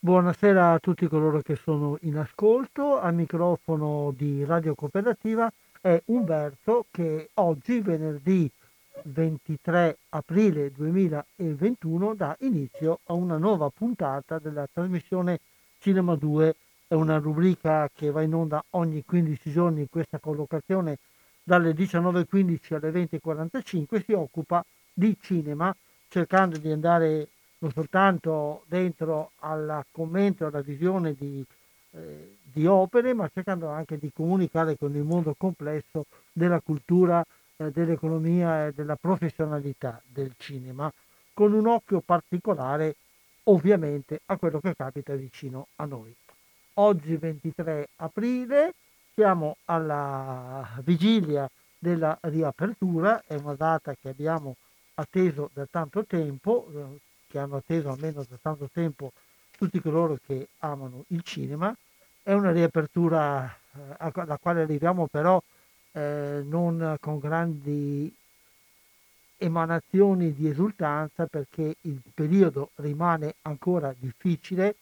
Buonasera a tutti coloro che sono in ascolto. Al microfono di Radio Cooperativa è Umberto che oggi, venerdì 23 aprile 2021, dà inizio a una nuova puntata della trasmissione Cinema 2. È una rubrica che va in onda ogni 15 giorni in questa collocazione dalle 19.15 alle 20.45. Si occupa di cinema cercando di andare non soltanto dentro al commento, alla visione di, eh, di, opere, ma cercando anche di comunicare con il mondo complesso della cultura, eh, dell'economia e della professionalità del cinema, con un occhio particolare ovviamente a quello che capita vicino a noi. Oggi 23 aprile siamo alla vigilia della riapertura, è una data che abbiamo atteso da tanto tempo, eh, che hanno atteso almeno da tanto tempo tutti coloro che amano il cinema. È una riapertura eh, alla quale arriviamo però eh, non con grandi emanazioni di esultanza perché il periodo rimane ancora difficile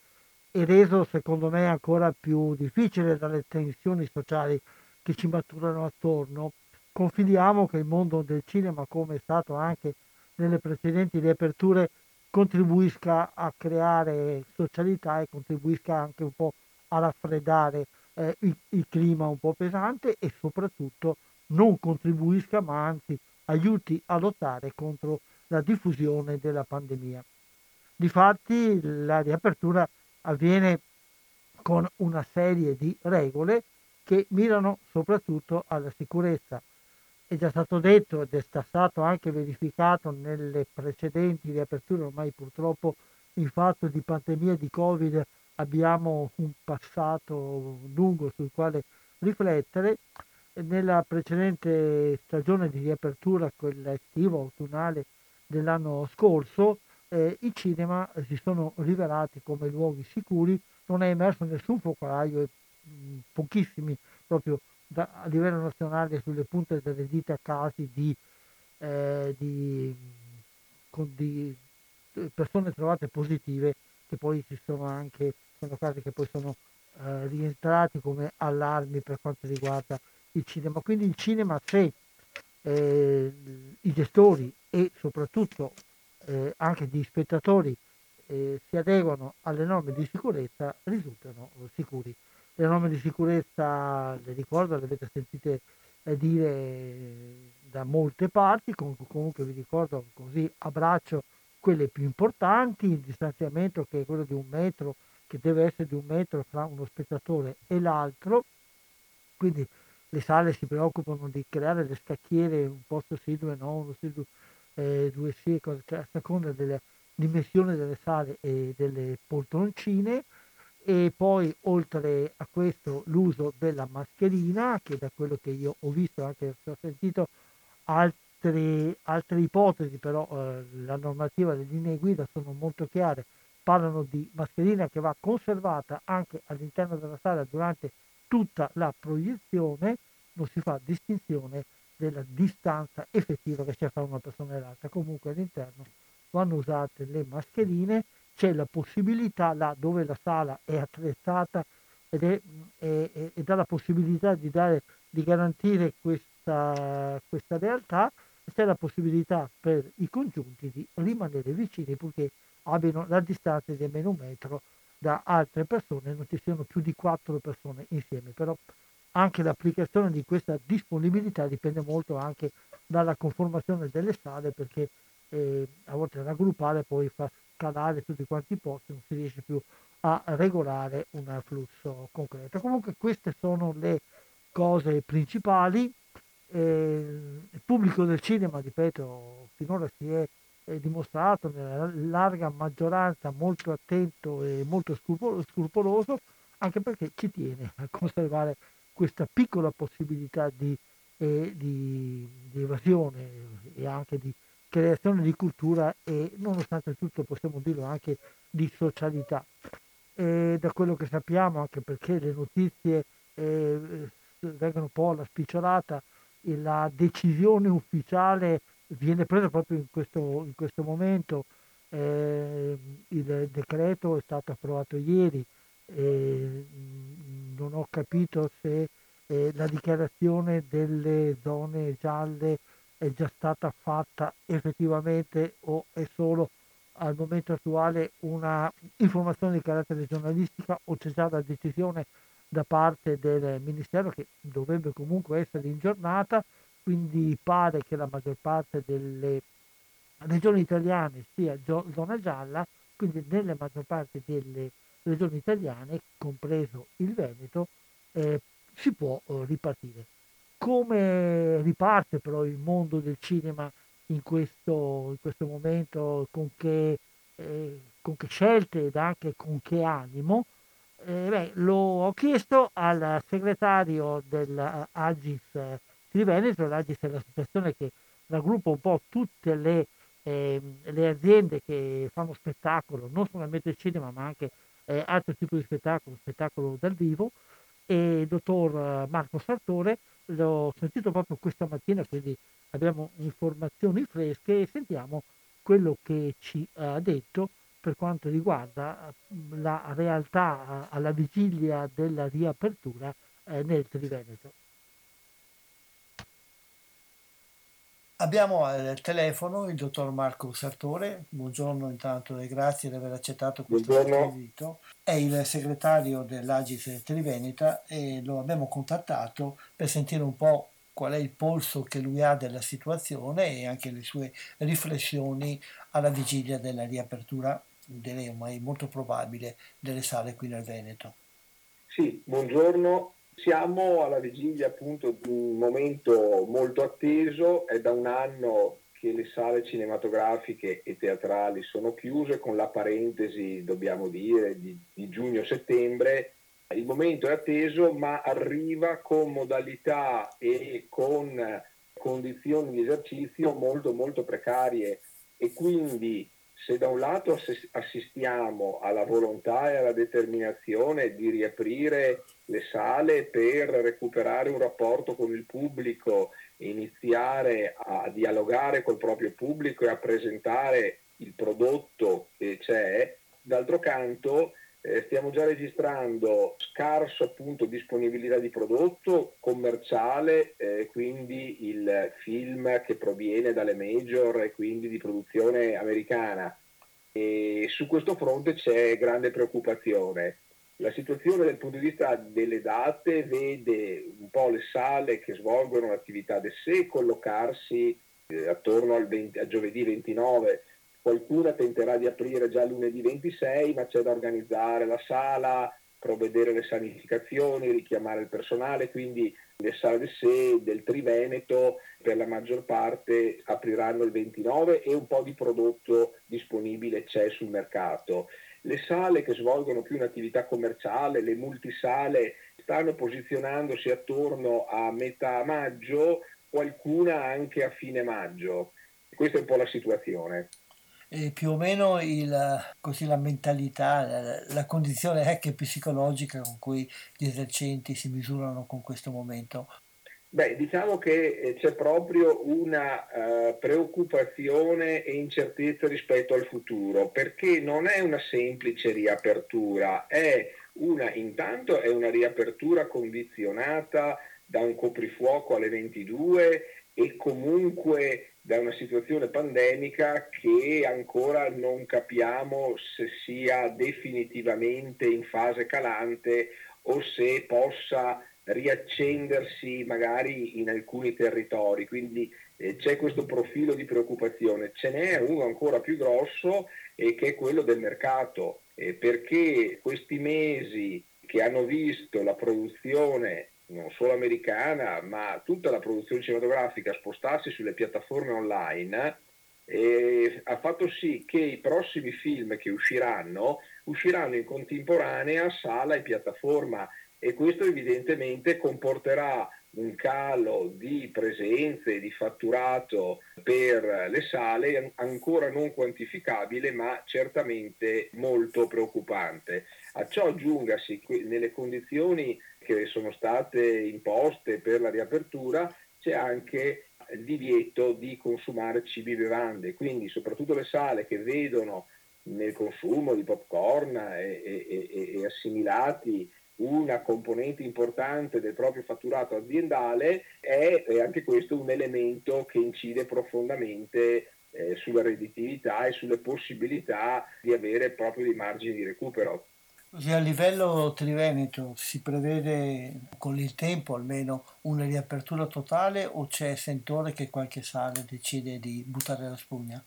e reso secondo me ancora più difficile dalle tensioni sociali che ci maturano attorno. Confidiamo che il mondo del cinema, come è stato anche nelle precedenti riaperture, contribuisca a creare socialità e contribuisca anche un po' a raffreddare eh, il, il, clima un po' pesante e soprattutto non contribuisca ma anzi aiuti a lottare contro la diffusione della pandemia. Difatti la riapertura avviene con una serie di regole che mirano soprattutto alla sicurezza è già stato detto ed è stato anche verificato nelle precedenti riaperture, ormai purtroppo in fatto di pandemia di Covid abbiamo un passato lungo sul quale riflettere. Nella precedente stagione di riapertura, quella estiva, autunnale dell'anno scorso, eh, i cinema si sono rivelati come luoghi sicuri, non è emerso nessun focolaio e mh, pochissimi proprio da, a livello nazionale sulle punte delle dita casi di, eh, di, con, di, persone trovate positive che poi ci sono anche sono casi che poi sono eh, rientrati come allarmi per quanto riguarda il cinema. Quindi il cinema se eh, i gestori e soprattutto eh, anche gli spettatori eh, si adeguano alle norme di sicurezza risultano sicuri le norme di sicurezza, le ricordo, le avete sentite eh, dire da molte parti, comunque, vi ricordo così abbraccio quelle più importanti, il distanziamento che è quello di un metro, che deve essere di un metro fra uno spettatore e l'altro, quindi le sale si preoccupano di creare le scacchiere, un posto sì, due no, uno sì, due, eh, due sì, cioè, a seconda della dimensione delle sale e delle poltroncine, e poi oltre a questo l'uso della mascherina che da quello che io ho visto anche se ho sentito altre, altre ipotesi però eh, la normativa delle linee guida sono molto chiare parlano di mascherina che va conservata anche all'interno della sala durante tutta la proiezione non si fa distinzione della distanza effettiva che c'è fra una persona e l'altra. Comunque all'interno vanno usate le mascherine, c'è la possibilità là dove la sala è attrezzata ed, è, è, è, ed ha la possibilità di, dare, di garantire questa, questa realtà, c'è la possibilità per i congiunti di rimanere vicini purché abbiano la distanza di almeno un metro da altre persone, non ci siano più di quattro persone insieme, però anche l'applicazione di questa disponibilità dipende molto anche dalla conformazione delle sale perché eh, a volte raggruppare poi fa scalare tutti quanti i posti, non si riesce più a regolare un flusso concreto. Comunque queste sono le cose principali. Eh, il pubblico del cinema, ripeto, finora si è, è dimostrato nella larga maggioranza molto attento e molto scrupoloso, anche perché ci tiene a conservare questa piccola possibilità di, eh, di, di, evasione e anche di creazione di cultura e nonostante tutto possiamo dirlo anche di socialità. E da quello che sappiamo, anche perché le notizie eh, vengono un po' alla spicciolata, la decisione ufficiale viene presa proprio in questo, in questo momento, eh, il decreto è stato approvato ieri, eh, non ho capito se eh, la dichiarazione delle zone gialle è già stata fatta effettivamente o è solo al momento attuale una informazione di carattere giornalistica o c'è già la decisione da parte del Ministero che dovrebbe comunque essere in giornata, quindi pare che la maggior parte delle regioni italiane sia zona gialla, quindi nelle maggior parte delle regioni italiane, compreso il Veneto, eh, si può eh, ripartire. Come riparte però il mondo del cinema in questo, in questo momento, con che, eh, con che, scelte ed anche con che animo? Eh, beh, lo ho chiesto al segretario dell'Agis di Veneto, l'Agis è l'associazione che raggruppa un po' tutte le, eh, le aziende che fanno spettacolo, non solamente il cinema ma anche eh, altro tipo di spettacolo, spettacolo dal vivo, e il dottor Marco Sartore, l'ho sentito proprio questa mattina, quindi abbiamo informazioni fresche e sentiamo quello che ci ha detto per quanto riguarda la realtà alla vigilia della riapertura eh, nel Triveneto. Abbiamo al telefono il dottor Marco Sartore, buongiorno intanto e grazie di aver accettato questo invito. È il segretario dell'Agis Triveneta e lo abbiamo contattato per sentire un po' qual è il polso che lui ha della situazione e anche le sue riflessioni alla vigilia della riapertura, direi ormai molto probabile, delle sale qui nel Veneto. Sì, buongiorno siamo alla vigilia appunto di un momento molto atteso, è da un anno che le sale cinematografiche e teatrali sono chiuse. Con la parentesi, dobbiamo dire, di, di giugno-settembre. Il momento è atteso ma arriva con modalità e con condizioni di esercizio molto molto precarie. E quindi se da un lato assistiamo alla volontà e alla determinazione di riaprire le sale per recuperare un rapporto con il pubblico, iniziare a dialogare col proprio pubblico e a presentare il prodotto che c'è, d'altro canto eh, stiamo già registrando scarso appunto disponibilità di prodotto commerciale, eh, quindi il film che proviene dalle major e quindi di produzione americana. E su questo fronte c'è grande preoccupazione. La situazione dal punto di vista delle date vede un po' le sale che svolgono l'attività de sé collocarsi eh, attorno al, 20, a giovedì 29 qualcuna tenterà di aprire già lunedì 26, ma c'è da organizzare la sala, provvedere le sanificazioni, richiamare il personale, quindi le sale del SE del Triveneto per la maggior parte apriranno il 29 e un po' di prodotto disponibile c'è sul mercato. Le sale che svolgono più un'attività commerciale, le multisale, stanno posizionandosi attorno a metà maggio, qualcuna anche a fine maggio. Questa è un po' la situazione e più o meno il, così, la mentalità, la, la condizione anche psicologica con cui gli esercenti si misurano con questo momento. Beh, diciamo che eh, c'è proprio una uh, preoccupazione e incertezza rispetto al futuro, perché non è una semplice riapertura, è una, intanto è una riapertura condizionata da un coprifuoco alle 22 e comunque da una situazione pandemica che ancora non capiamo se sia definitivamente in fase calante o se possa riaccendersi magari in alcuni territori, quindi eh, c'è questo profilo di preoccupazione. Ce n'è uno ancora più grosso eh, che è quello del mercato, eh, perché questi mesi che hanno visto la produzione non solo americana, ma tutta la produzione cinematografica spostarsi sulle piattaforme online, eh, ha fatto sì che i prossimi film che usciranno usciranno in contemporanea sala e piattaforma e questo evidentemente comporterà un calo di presenze, e di fatturato per le sale ancora non quantificabile ma certamente molto preoccupante. A ciò aggiungasi nelle condizioni che sono state imposte per la riapertura c'è anche il divieto di consumare cibi e bevande, quindi soprattutto le sale che vedono nel consumo di popcorn e, e, e assimilati una componente importante del proprio fatturato aziendale è, è anche questo un elemento che incide profondamente eh, sulla redditività e sulle possibilità di avere proprio dei margini di recupero. Così a livello triveneto si prevede con il tempo almeno una riapertura totale o c'è sentore che qualche sala decide di buttare la spugna?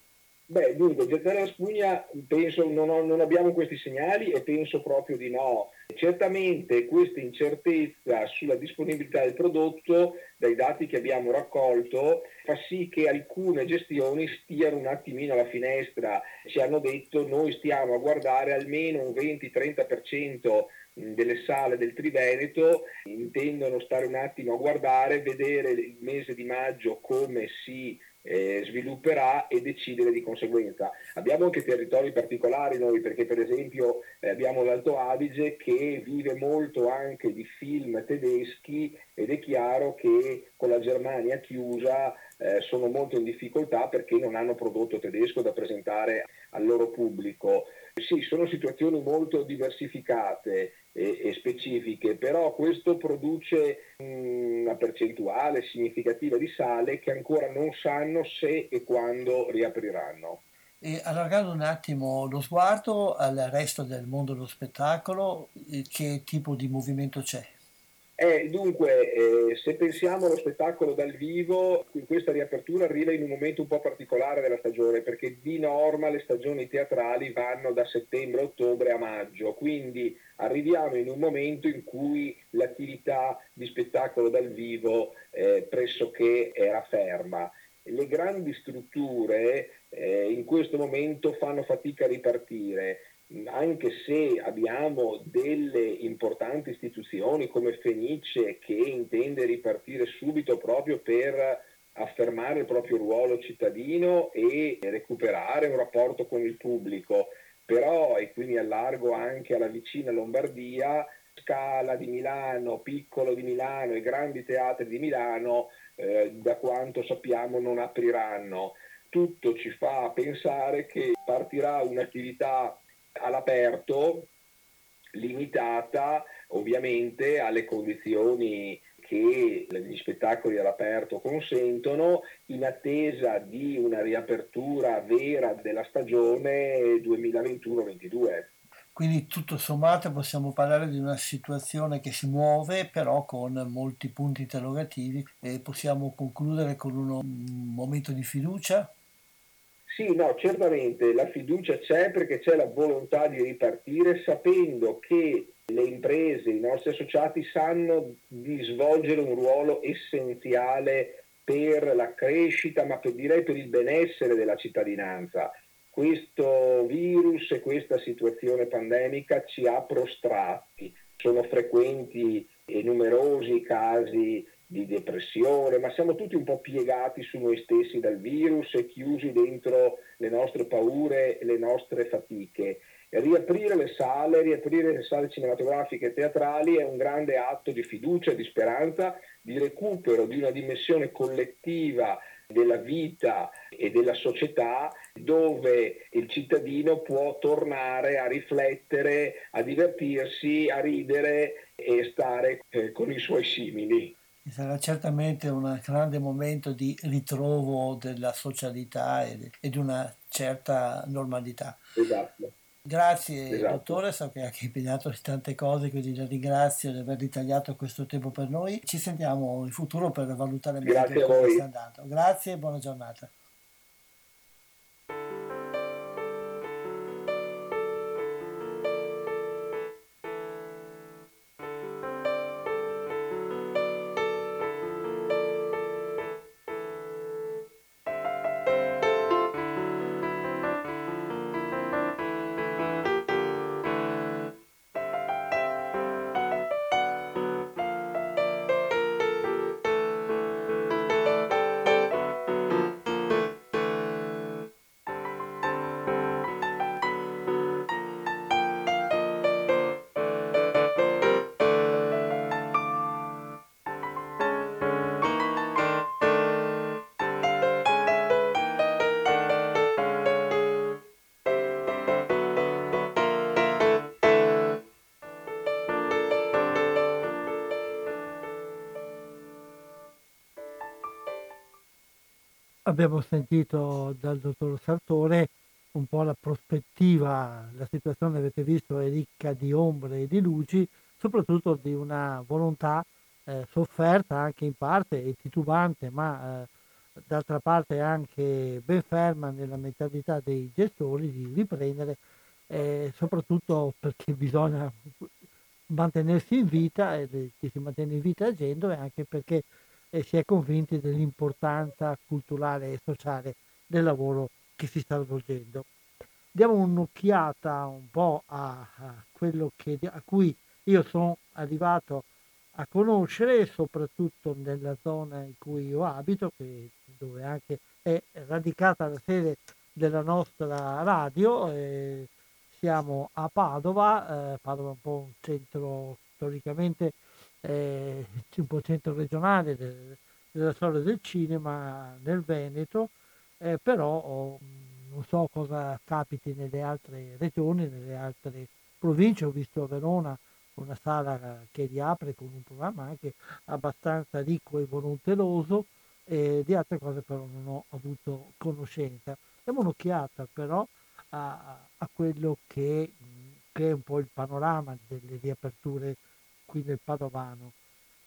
Beh, dunque, gettare la spugna penso non, ho, non, abbiamo questi segnali e penso proprio di no. Certamente questa incertezza sulla disponibilità del prodotto, dai dati che abbiamo raccolto, fa sì che alcune gestioni stiano un attimino alla finestra. Ci hanno detto noi stiamo a guardare almeno un 20-30% delle sale del Triveneto, intendono stare un attimo a guardare, vedere il mese di maggio come si eh, svilupperà e decidere di conseguenza. Abbiamo anche territori particolari noi perché per esempio eh, abbiamo l'Alto Adige che vive molto anche di film tedeschi ed è chiaro che con la Germania chiusa eh, sono molto in difficoltà perché non hanno prodotto tedesco da presentare al loro pubblico. Sì, sono situazioni molto diversificate e, e specifiche, però questo produce una percentuale significativa di sale che ancora non sanno se e quando riapriranno. E allargando un attimo lo sguardo al resto del mondo dello spettacolo, eh, che tipo di movimento c'è? Eh, dunque, eh, se pensiamo allo spettacolo dal vivo, questa riapertura arriva in un momento un po' particolare della stagione, perché di norma le stagioni teatrali vanno da settembre ottobre a maggio, quindi arriviamo in un momento in cui l'attività di spettacolo dal vivo eh, pressoché era ferma. Le grandi strutture eh, in questo momento fanno fatica a ripartire anche se abbiamo delle importanti istituzioni come Fenice che intende ripartire subito proprio per affermare il proprio ruolo cittadino e recuperare un rapporto con il pubblico, però, e qui mi allargo anche alla vicina Lombardia, Scala di Milano, Piccolo di Milano e grandi teatri di Milano, eh, da quanto sappiamo non apriranno. Tutto ci fa pensare che partirà un'attività all'aperto, limitata ovviamente alle condizioni che gli spettacoli all'aperto consentono in attesa di una riapertura vera della stagione 2021-22. Quindi tutto sommato possiamo parlare di una situazione che si muove però con molti punti interrogativi e possiamo concludere con un momento di fiducia sì, no, certamente la fiducia c'è perché c'è la volontà di ripartire sapendo che le imprese, i nostri associati sanno di svolgere un ruolo essenziale per la crescita, ma per, direi per il benessere della cittadinanza. Questo virus e questa situazione pandemica ci ha prostrati. Sono frequenti e numerosi casi di depressione, ma siamo tutti un po' piegati su noi stessi dal virus e chiusi dentro le nostre paure e le nostre fatiche. Riaprire le sale, riaprire le sale cinematografiche e teatrali è un grande atto di fiducia, di speranza, di recupero di una dimensione collettiva della vita e della società dove il cittadino può tornare a riflettere, a divertirsi, a ridere e stare eh, con i suoi simili sarà certamente un grande momento di ritrovo della socialità e, di una certa normalità. Esatto. Grazie esatto. dottore, so che ha anche impegnato di tante cose, quindi la ringrazio di aver ritagliato questo tempo per noi. Ci sentiamo in futuro per valutare meglio come sta andando. Grazie e buona giornata. Abbiamo sentito dal dottor Sartore un po' la prospettiva, la situazione avete visto è ricca di ombre e di luci, soprattutto di una volontà eh, sofferta anche in parte e titubante, ma eh, d'altra parte anche ben ferma nella mentalità dei gestori di riprendere, eh, soprattutto perché bisogna mantenersi in vita e chi si mantiene in vita agendo e anche perché e si è convinti dell'importanza culturale e sociale del lavoro che si sta svolgendo. Diamo un'occhiata un po' a, a quello che, a cui io sono arrivato a conoscere, soprattutto nella zona in cui io abito, che, dove anche è radicata la sede della nostra radio. Eh, siamo a Padova, eh, Padova è un po' un centro storicamente eh, centro regionale del, della storia del cinema nel Veneto, eh, però oh, non so cosa capiti nelle altre regioni, nelle altre province. Ho visto a Verona una sala che riapre con un programma anche abbastanza ricco e volonteroso, e di altre cose però non ho avuto conoscenza. Diamo un'occhiata però a, a quello che, che, è un po' il panorama delle riaperture qui nel Padovano.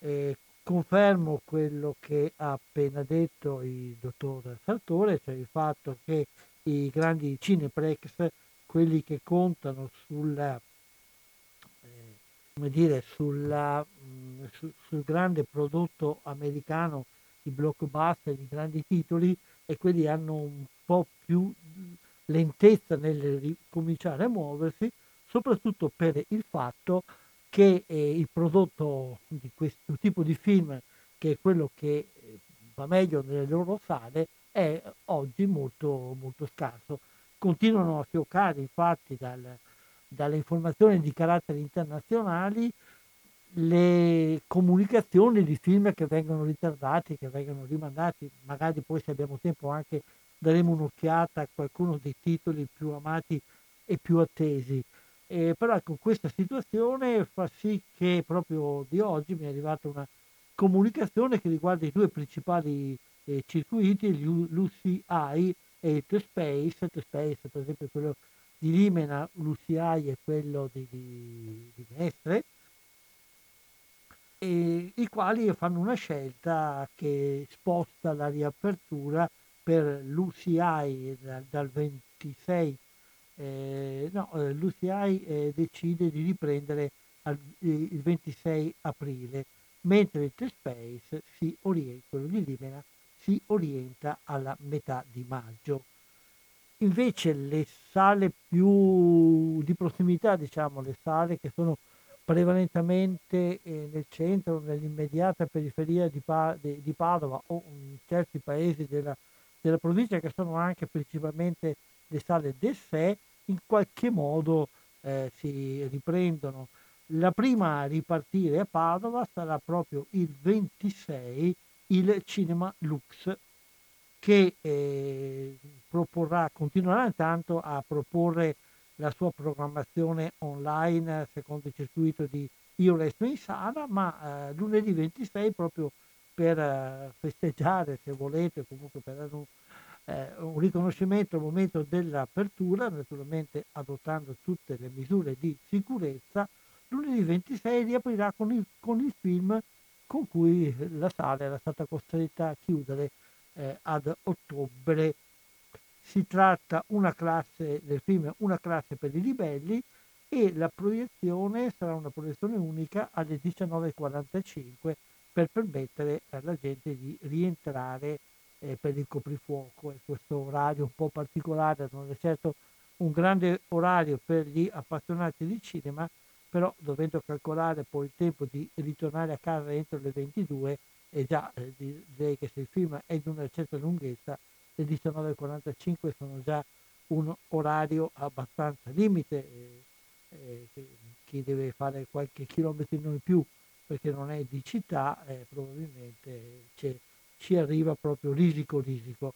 Eh, confermo quello che ha appena detto il dottor Sartore, cioè il fatto che i grandi cineplex, quelli che contano sulla, eh, dire, sulla, mh, su, sul grande prodotto americano, i blockbuster, i grandi titoli, e quelli hanno un po' più lentezza nel ricominciare a muoversi, soprattutto per il fatto che eh, il prodotto di questo tipo di film, che è quello che eh, va meglio nelle loro sale, è oggi molto, molto scarso. Continuano a fioccare infatti dal, dalle informazioni di carattere internazionali le comunicazioni di film che vengono ritardati, che vengono rimandati, magari poi se abbiamo tempo anche daremo un'occhiata a qualcuno dei titoli più amati e più attesi. Eh, però ecco, questa situazione fa sì che proprio di oggi mi è arrivata una comunicazione che riguarda i due principali eh, circuiti, l'UCI e il Space. Il Space, per esempio, quello di Limena, l'UCI è quello di, di, di Mestre, i quali fanno una scelta che sposta la riapertura per l'UCI dal 26 eh, no, eh, l'UCI eh, decide di riprendere al, il 26 aprile, mentre il T-Space, si orienta, quello di Limena, si orienta alla metà di maggio. Invece le sale più di prossimità, diciamo, le sale che sono prevalentemente eh, nel centro, nell'immediata periferia di, pa- di, di Padova o in certi paesi della, della, provincia che sono anche principalmente le sale del SE, in qualche modo eh, si riprendono. La prima a ripartire a Padova sarà proprio il 26, il Cinema Lux, che eh, proporrà, continuerà intanto a proporre la sua programmazione online secondo il circuito di Io Resto in Sala, ma eh, lunedì 26 proprio per eh, festeggiare, se volete, comunque per un, eh, un riconoscimento al momento dell'apertura, naturalmente adottando tutte le misure di sicurezza, lunedì 26 riaprirà con il, con il film con cui la sala era stata costretta a chiudere eh, ad ottobre. Si tratta una classe del film Una classe per i ribelli e la proiezione sarà una proiezione unica alle 19.45 per permettere alla gente di rientrare eh, per il coprifuoco e questo orario un po' particolare non è certo un grande orario per gli appassionati di cinema però dovendo calcolare poi il tempo di ritornare a casa entro le 22 e già eh, direi che se il film è di una certa lunghezza le 19.45 sono già un orario abbastanza limite, eh, eh, chi deve fare qualche chilometro in più perché non è di città, eh, probabilmente ci arriva proprio risico risico.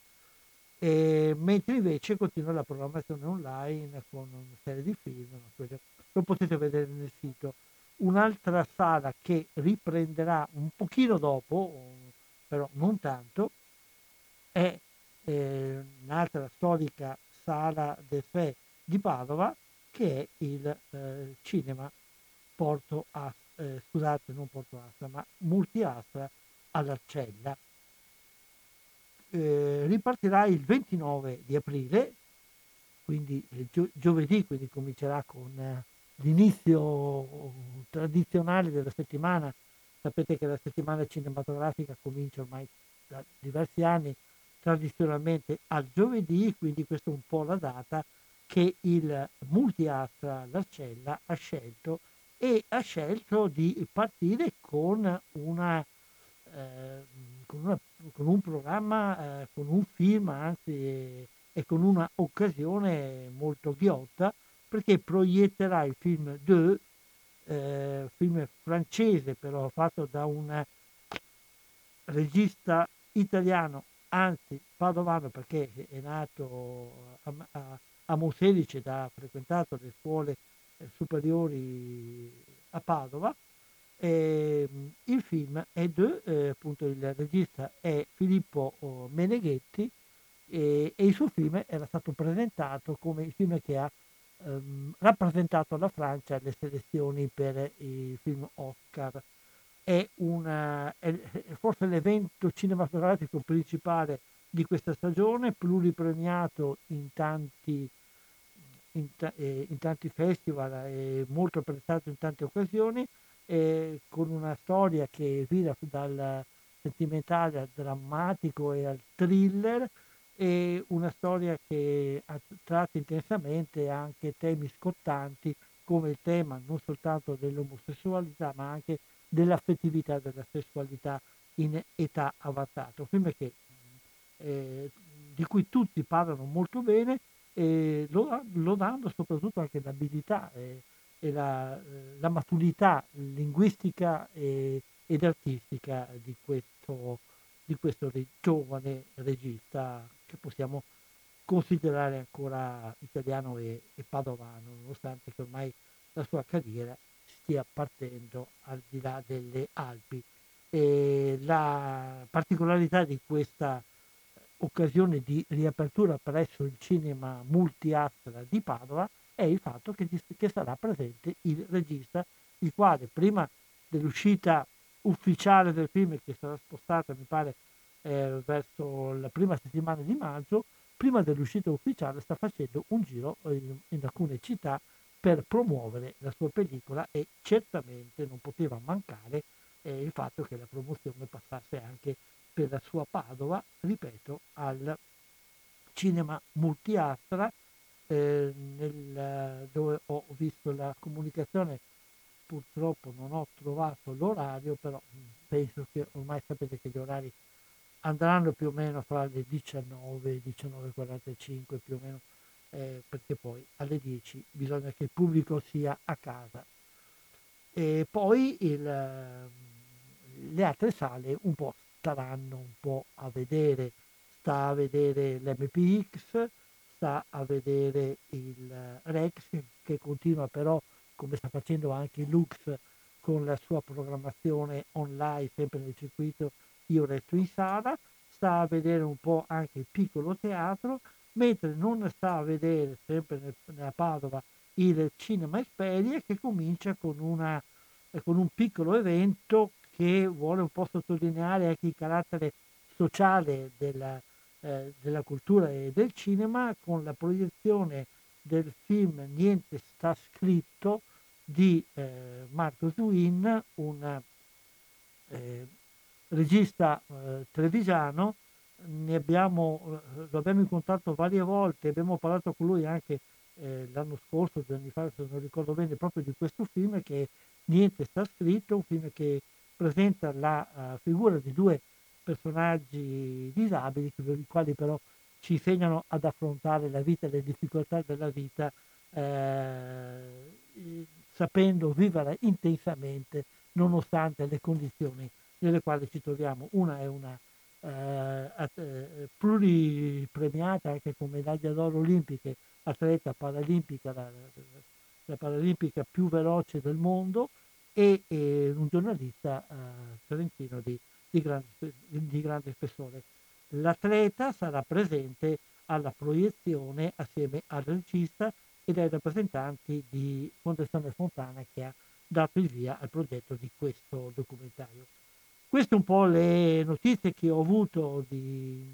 E, mentre invece continua la programmazione online con una serie di film, lo potete vedere nel sito. Un'altra sala che riprenderà un pochino dopo, però non tanto, è eh, un'altra storica sala del Fe di Padova che è il eh, cinema Porto Astra, eh, scusate non Porto Astra ma Multiastra all'Arcella. Eh, ripartirà il 29 di aprile, quindi gio- giovedì, quindi comincerà con eh, l'inizio tradizionale della settimana. Sapete che la settimana cinematografica comincia ormai da diversi anni tradizionalmente al giovedì, quindi questa è un po' la data che il Multiastra Larcella ha scelto e ha scelto di partire con, una, eh, con, una, con un programma, eh, con un film, anzi, e, e con una occasione molto ghiotta, perché proietterà il film Deux, eh, film francese però fatto da un regista italiano anzi padovano perché è nato a, a, a Monselice ha frequentato le scuole eh, superiori a Padova. E, il film è de, eh, appunto il regista è Filippo oh, Meneghetti e, e, il suo film era stato presentato come il film che ha ehm, rappresentato la Francia alle selezioni per i film Oscar. È, una, è forse l'evento cinematografico principale di questa stagione, pluripremiato in tanti, in, eh, in tanti festival e molto apprezzato in tante occasioni, eh, con una storia che vira dal sentimentale al drammatico e al thriller, e una storia che tratta intensamente anche temi scottanti come il tema non soltanto dell'omosessualità ma anche dell'affettività della sessualità in età avanzata. Un film che, eh, di cui tutti parlano molto bene, eh, lodando soprattutto anche l'abilità eh, e la, eh, la, maturità linguistica e, ed artistica di questo, di questo giovane regista che possiamo considerare ancora italiano e, e padovano, nonostante che ormai la sua carriera stia partendo al di là delle Alpi. E la particolarità di questa occasione di riapertura presso il cinema multiastra di Padova è il fatto che, che sarà presente il regista, il quale prima dell'uscita ufficiale del film che sarà spostata mi pare eh, verso la prima settimana di maggio, prima dell'uscita ufficiale sta facendo un giro in, in alcune città per promuovere la sua pellicola e certamente non poteva mancare eh, il fatto che la promozione passasse anche per la sua Padova, ripeto, al cinema multiastra, eh, nel, dove ho visto la comunicazione purtroppo non ho trovato l'orario, però penso che ormai sapete che gli orari andranno più o meno fra le 19 e 19.45 più o meno, eh, perché poi alle 10 bisogna che il pubblico sia a casa. E poi il, le altre sale un po' staranno un po' a vedere, sta a vedere l'MPX, sta a vedere il Rex che continua però come sta facendo anche il Lux con la sua programmazione online sempre nel circuito Io resto in sala, sta a vedere un po' anche il piccolo teatro, mentre non sta a vedere sempre nel, nella Padova il Cinema Esperia che comincia con, una, con un piccolo evento che vuole un po' sottolineare anche il carattere sociale della, eh, della cultura e del cinema con la proiezione del film Niente sta scritto di eh, Marco Zuin, un eh, regista eh, trevigiano. Abbiamo, eh, lo abbiamo incontrato varie volte, abbiamo parlato con lui anche l'anno scorso, due anni fa, se non ricordo bene, proprio di questo film che Niente sta scritto, un film che presenta la uh, figura di due personaggi disabili, i quali però ci insegnano ad affrontare la vita le difficoltà della vita, eh, sapendo vivere intensamente nonostante le condizioni nelle quali ci troviamo. Una è una eh, eh pluripremiata anche con medaglia d'oro olimpiche, atleta paralimpica, la, la paralimpica più veloce del mondo, e, e un giornalista eh, trentino di, di, grande, di grande spessore. L'atleta sarà presente alla proiezione assieme al regista e ai rappresentanti di Fondazione Fontana che ha dato il via al progetto di questo documentario. Queste un po' le notizie che ho avuto di,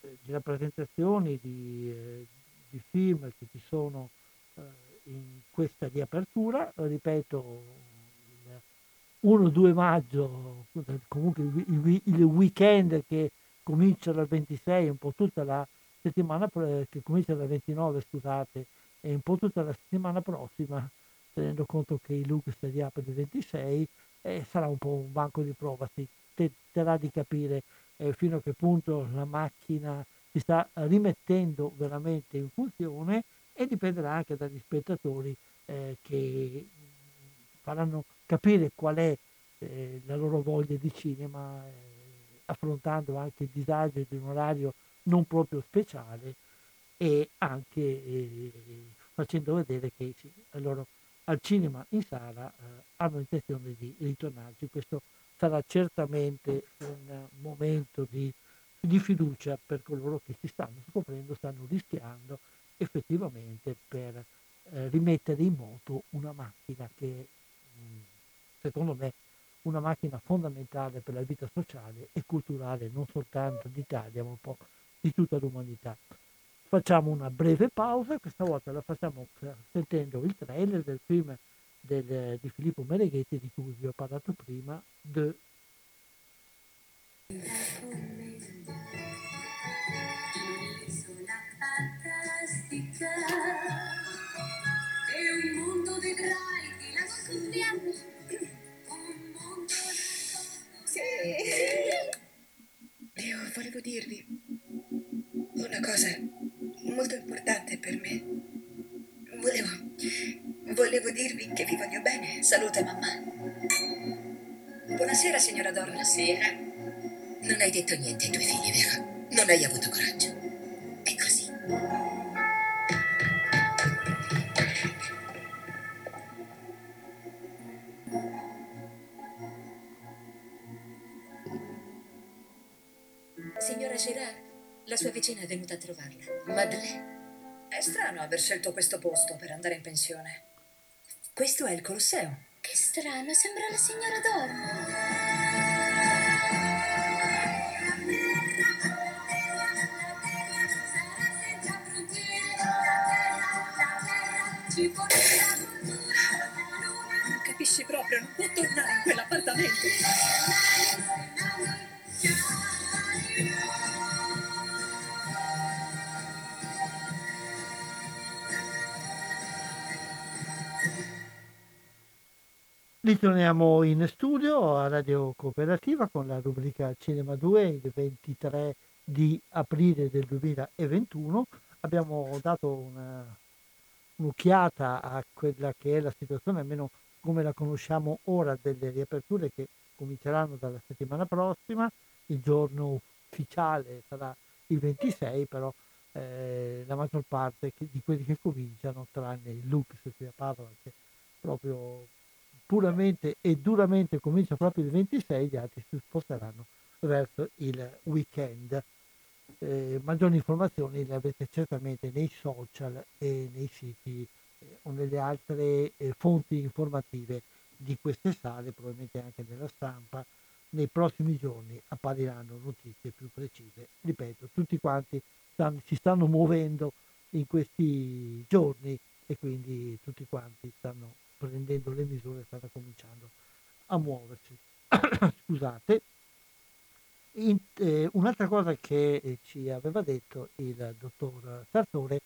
di rappresentazioni, di, eh, di, film che ci sono eh, in questa riapertura, ripeto, il 1-2 maggio, comunque il, il, weekend che comincia dal 26, un po' tutta la settimana, che comincia dal 29, scusate, e un po' tutta la settimana prossima, tenendo conto che il Lux si riapre il 26, eh, sarà un po' un banco di prova, si tenterà di capire eh, fino a che punto la macchina si sta rimettendo veramente in funzione e dipenderà anche dagli spettatori eh, che faranno capire qual è eh, la loro voglia di cinema, eh, affrontando anche il disagio di un orario non proprio speciale e anche eh, facendo vedere che sì, loro al cinema in sala eh, hanno intenzione di ritornarci. Questo sarà certamente un momento di, di fiducia per coloro che si stanno scoprendo, stanno rischiando effettivamente per eh, rimettere in moto una macchina che secondo me una macchina fondamentale per la vita sociale e culturale non soltanto d'Italia ma un po' di tutta l'umanità. Facciamo una breve pausa, questa volta la facciamo sentendo il trailer del film del, di Filippo Mereghetti di cui vi ho parlato prima, The e un mondo vedrai che la sogniamo un mondo sì. Io volevo dirvi una cosa molto importante per me. Volevo volevo dirvi che vi voglio bene. Salute mamma. Buonasera signora Doro buonasera. Non hai detto niente ai tuoi figli vero? Non hai avuto coraggio. È così Signora Girard, la sua vicina è venuta a trovarla. Madeleine. È strano aver scelto questo posto per andare in pensione. Questo è il Colosseo. Che strano, sembra la signora Dormo. Non capisci proprio, non può tornare in quell'appartamento. Ritorniamo in studio a Radio Cooperativa con la rubrica Cinema 2 il 23 di aprile del 2021. Abbiamo dato una, un'occhiata a quella che è la situazione, almeno come la conosciamo ora, delle riaperture che cominceranno dalla settimana prossima. Il giorno ufficiale sarà il 26, però eh, la maggior parte di quelli che cominciano, tranne il Lux qui a Padova, che proprio puramente e duramente comincia proprio il 26, gli altri si sposteranno verso il weekend. Eh, maggiori informazioni le avete certamente nei social e nei siti eh, o nelle altre eh, fonti informative di queste sale, probabilmente anche nella stampa. Nei prossimi giorni appariranno notizie più precise. Ripeto, tutti quanti stanno, si stanno muovendo in questi giorni e quindi tutti quanti stanno prendendo le misure, stanno cominciando a muoversi. Scusate. In, eh, un'altra cosa che eh, ci aveva detto il dottor Sartore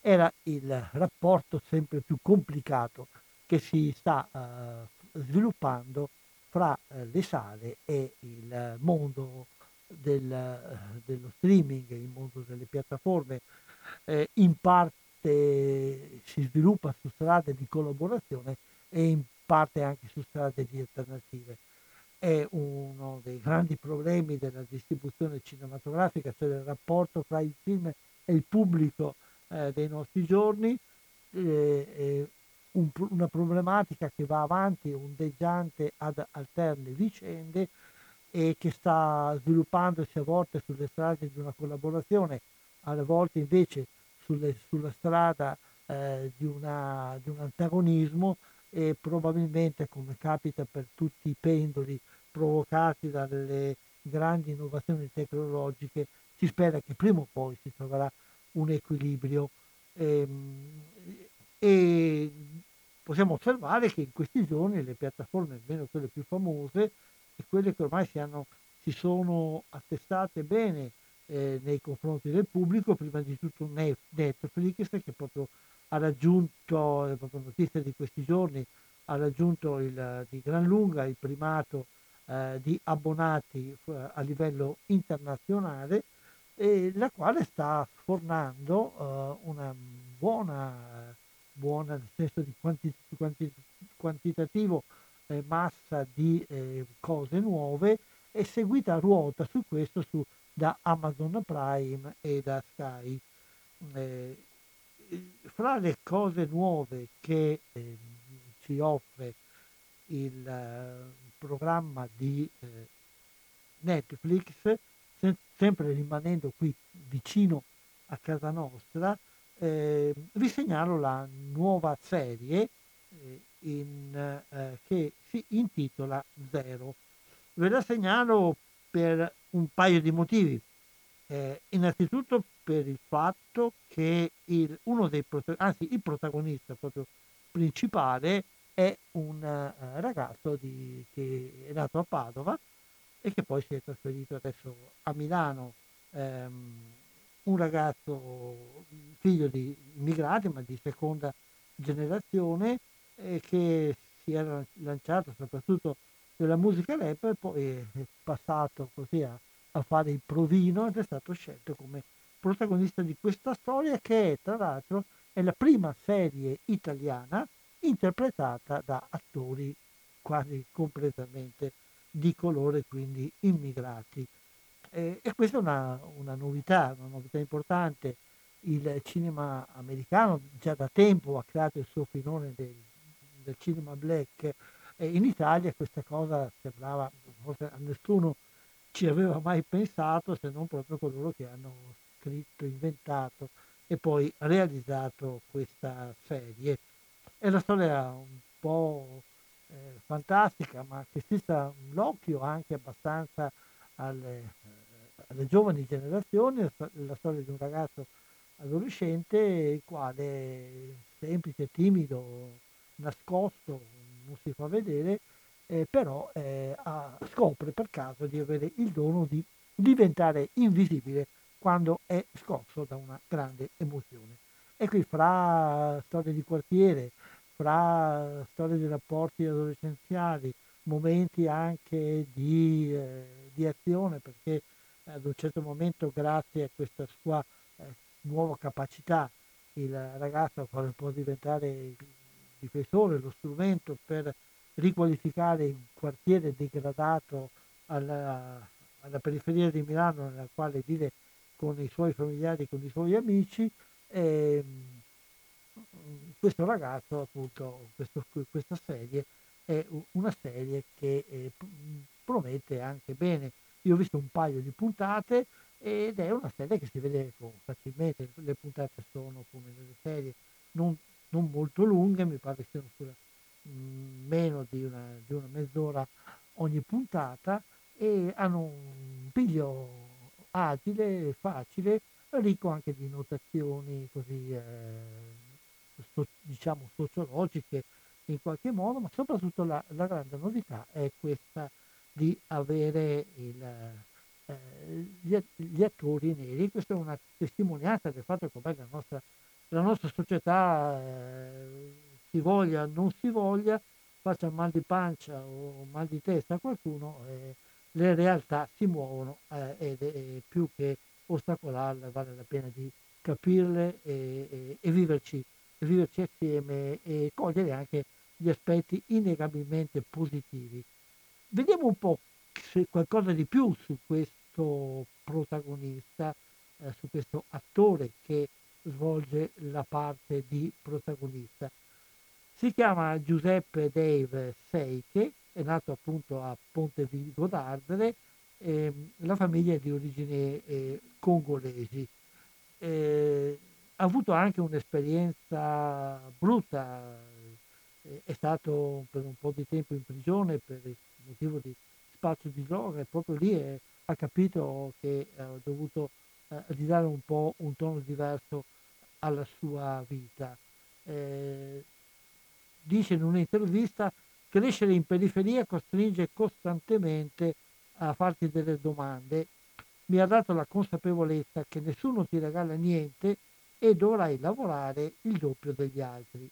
era il rapporto sempre più complicato che si sta eh, sviluppando fra eh, le sale e il mondo del, eh, dello streaming, il mondo delle piattaforme. In parte si sviluppa su strade di collaborazione e in parte anche su strade di alternative. È uno dei grandi problemi della distribuzione cinematografica, cioè il rapporto tra il film e il pubblico eh, dei nostri giorni, eh, un, una problematica che va avanti ondeggiante ad alterne vicende e che sta sviluppandosi a volte sulle strade di una collaborazione, alle volte invece sulle, sulla strada eh, di, una, di, un antagonismo e probabilmente come capita per tutti i pendoli provocati dalle grandi innovazioni tecnologiche, si spera che prima o poi si troverà un equilibrio. E, ehm, e possiamo osservare che in questi giorni le piattaforme, almeno quelle più famose, e quelle che ormai si, hanno, si sono attestate bene eh, nei confronti del pubblico, prima di tutto Netflix che proprio ha raggiunto, è proprio notizia di questi giorni, ha raggiunto il, di gran lunga il primato eh, di abbonati eh, a livello internazionale, e la quale sta sfornando eh, una buona, buona, nel senso di quanti, quanti, quantitativo eh, massa di eh, cose nuove e seguita a ruota su questo su, da Amazon Prime e da Sky. Eh, fra le cose nuove che eh, ci offre il uh, programma di uh, Netflix, se- sempre rimanendo qui vicino a casa nostra, eh, vi segnalo la nuova serie eh, in, eh, che si intitola Zero. Ve la segnalo per un paio di motivi. Eh, innanzitutto per il fatto che il, uno dei anzi il protagonista proprio principale è un uh, ragazzo di, che è nato a Padova e che poi si è trasferito adesso a Milano, um, un ragazzo figlio di immigrati ma di seconda generazione eh, che si era lanciato soprattutto nella musica rap e poi è passato così a, a fare il provino ed è stato scelto come protagonista di questa storia che è tra l'altro è la prima serie italiana interpretata da attori quasi completamente di colore, quindi immigrati. Eh, e questa è una, una, novità, una novità importante. Il cinema americano già da tempo ha creato il suo filone del, del cinema black e in Italia questa cosa sembrava, forse a nessuno ci aveva mai pensato se non proprio coloro che hanno scritto, inventato e poi realizzato questa serie. È una storia un po' eh, fantastica, ma che strizza l'occhio anche abbastanza alle, eh, alle giovani generazioni, la storia di un ragazzo adolescente il quale semplice, timido, nascosto, non si fa vedere, eh, però eh, ha, scopre per caso di avere il dono di diventare invisibile quando è scosso da una grande emozione. E qui fra storie di quartiere, fra storie di rapporti adolescenziali, momenti anche di, eh, di azione, perché ad un certo momento, grazie a questa sua eh, nuova capacità, il ragazzo può diventare il difensore, lo strumento per riqualificare un quartiere degradato alla, alla periferia di Milano, nella quale vive con i suoi familiari, con i suoi amici. E, questo ragazzo, appunto, questo, questa serie è una serie che eh, promette anche bene. Io ho visto un paio di puntate ed è una serie che si vede facilmente, le puntate sono come nelle serie non, non molto lunghe, mi pare siano sulla, mm, meno di una, di una mezz'ora ogni puntata e hanno un piglio agile, facile, ricco anche di notazioni così eh, so, diciamo sociologiche in qualche modo, ma soprattutto la, la grande novità è questa di avere il, eh, gli, gli, attori neri. Questa è una testimonianza del fatto che la nostra, la nostra società, eh, si voglia o non si voglia, faccia mal di pancia o mal di testa a qualcuno, eh, le realtà si muovono eh, ed è più che ostacolarle vale la pena di capirle e, e, e viverci viverci assieme e cogliere anche gli aspetti innegabilmente positivi. Vediamo un po' se qualcosa di più su questo protagonista, eh, su questo attore che svolge la parte di protagonista. Si chiama Giuseppe Dave Seike, è nato appunto a Pontevigo d'Ardere, eh, la famiglia è di origini eh, congolesi. Eh, ha avuto anche un'esperienza brutta, è stato per un po' di tempo in prigione per il motivo di spazio di droga e proprio lì è, ha capito che ha dovuto eh, ridare un po' un tono diverso alla sua vita. Eh, dice in un'intervista crescere in periferia costringe costantemente a farti delle domande. Mi ha dato la consapevolezza che nessuno ti regala niente e dovrai lavorare il doppio degli altri.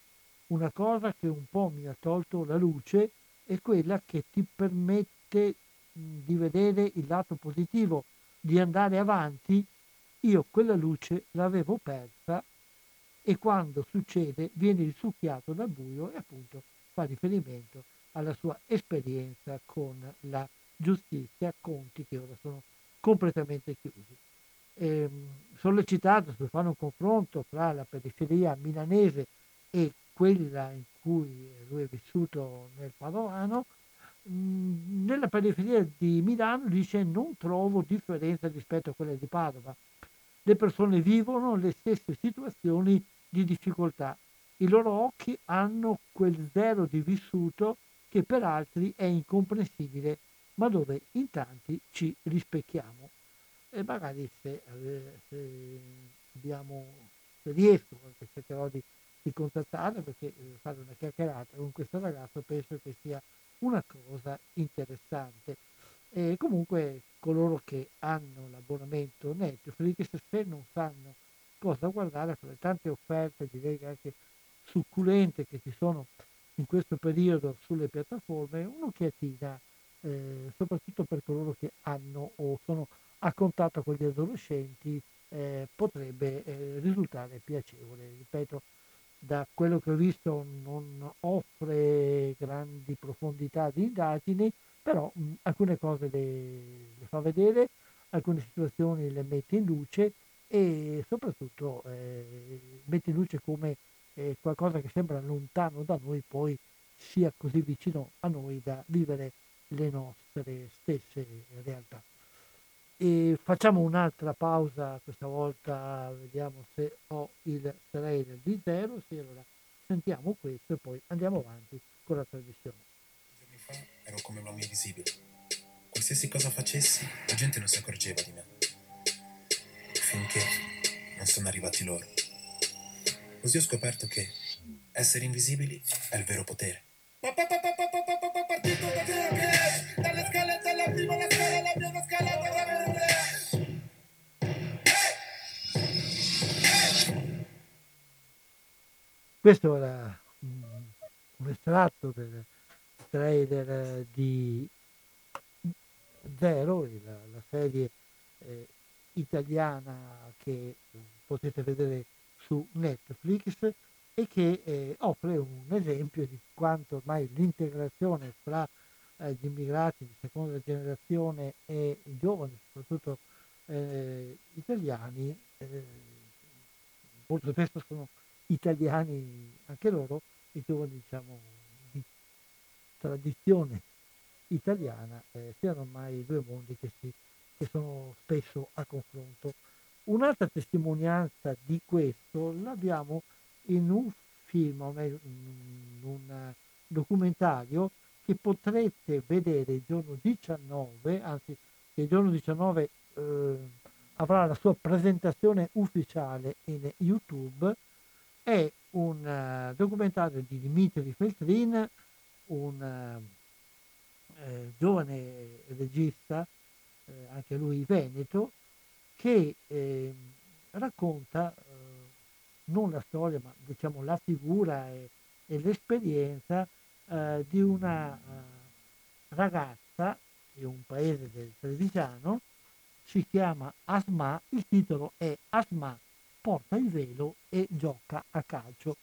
Una cosa che un po' mi ha tolto la luce è quella che ti permette di vedere il lato positivo, di andare avanti. Io quella luce l'avevo persa e quando succede viene risucchiato dal buio e appunto fa riferimento alla sua esperienza con la giustizia, conti che ora sono completamente chiusi eh, sollecitato per fare un confronto tra la periferia milanese e quella in cui lui è vissuto nel Padovano, mh, nella periferia di Milano dice non trovo differenza rispetto a quella di Padova. Le persone vivono le stesse situazioni di difficoltà. I loro occhi hanno quel zero di vissuto che per altri è incomprensibile, ma dove in tanti ci rispecchiamo e magari se, se abbiamo, se riesco, perché cercherò di, di contattarlo perché eh, fare una chiacchierata con questo ragazzo penso che sia una cosa interessante. E comunque coloro che hanno l'abbonamento Netflix, se non sanno cosa guardare, fra le tante offerte, direi anche succulente che ci sono in questo periodo sulle piattaforme, un'occhiatina, eh, soprattutto per coloro che hanno o sono a contatto con gli adolescenti eh, potrebbe eh, risultare piacevole. Ripeto, da quello che ho visto non offre grandi profondità di indagini, però mh, alcune cose le, le, fa vedere, alcune situazioni le mette in luce e soprattutto eh, mette in luce come eh, qualcosa che sembra lontano da noi poi sia così vicino a noi da vivere le nostre stesse realtà. E facciamo un'altra pausa, questa volta vediamo se ho il trailer di zero, sì, allora sentiamo questo e poi andiamo avanti con la trasmissione. Ero come un uomo invisibile. Qualsiasi cosa facessi, la gente non si accorgeva di me. Finché non sono arrivati loro. Così ho scoperto che essere invisibili è il vero potere. Partito dalle scale della prima la scala, la prima scala, Questo era un estratto del trailer di Zero, la, la serie eh, italiana che potete vedere su Netflix e che eh, offre un esempio di quanto ormai l'integrazione fra eh, gli immigrati di seconda generazione e i giovani, soprattutto eh, italiani, eh, molto spesso sono italiani anche loro, i giovani diciamo di tradizione italiana, eh, siano ormai due mondi che, si, che sono spesso a confronto. Un'altra testimonianza di questo l'abbiamo in un film, in un documentario che potrete vedere il giorno 19, anzi il giorno 19 eh, avrà la sua presentazione ufficiale in YouTube, è un uh, documentario di Dimitri Feltrin, un uh, eh, giovane regista, eh, anche lui veneto, che eh, racconta eh, non la storia, ma diciamo la figura e, e l'esperienza eh, di una uh, ragazza di un paese del Trevigiano, si chiama Asma, il titolo è Asma porta il velo e gioca a calcio.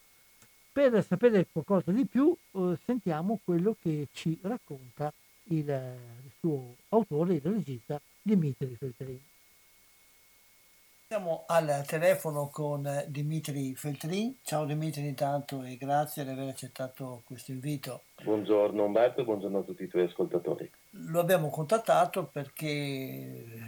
Per sapere qualcosa di più eh, sentiamo quello che ci racconta il, il suo autore, il regista Dimitri Feltrin. Siamo al telefono con Dimitri Feltrin. Ciao Dimitri intanto e grazie di aver accettato questo invito. Buongiorno Umberto e buongiorno a tutti i tuoi ascoltatori. Lo abbiamo contattato perché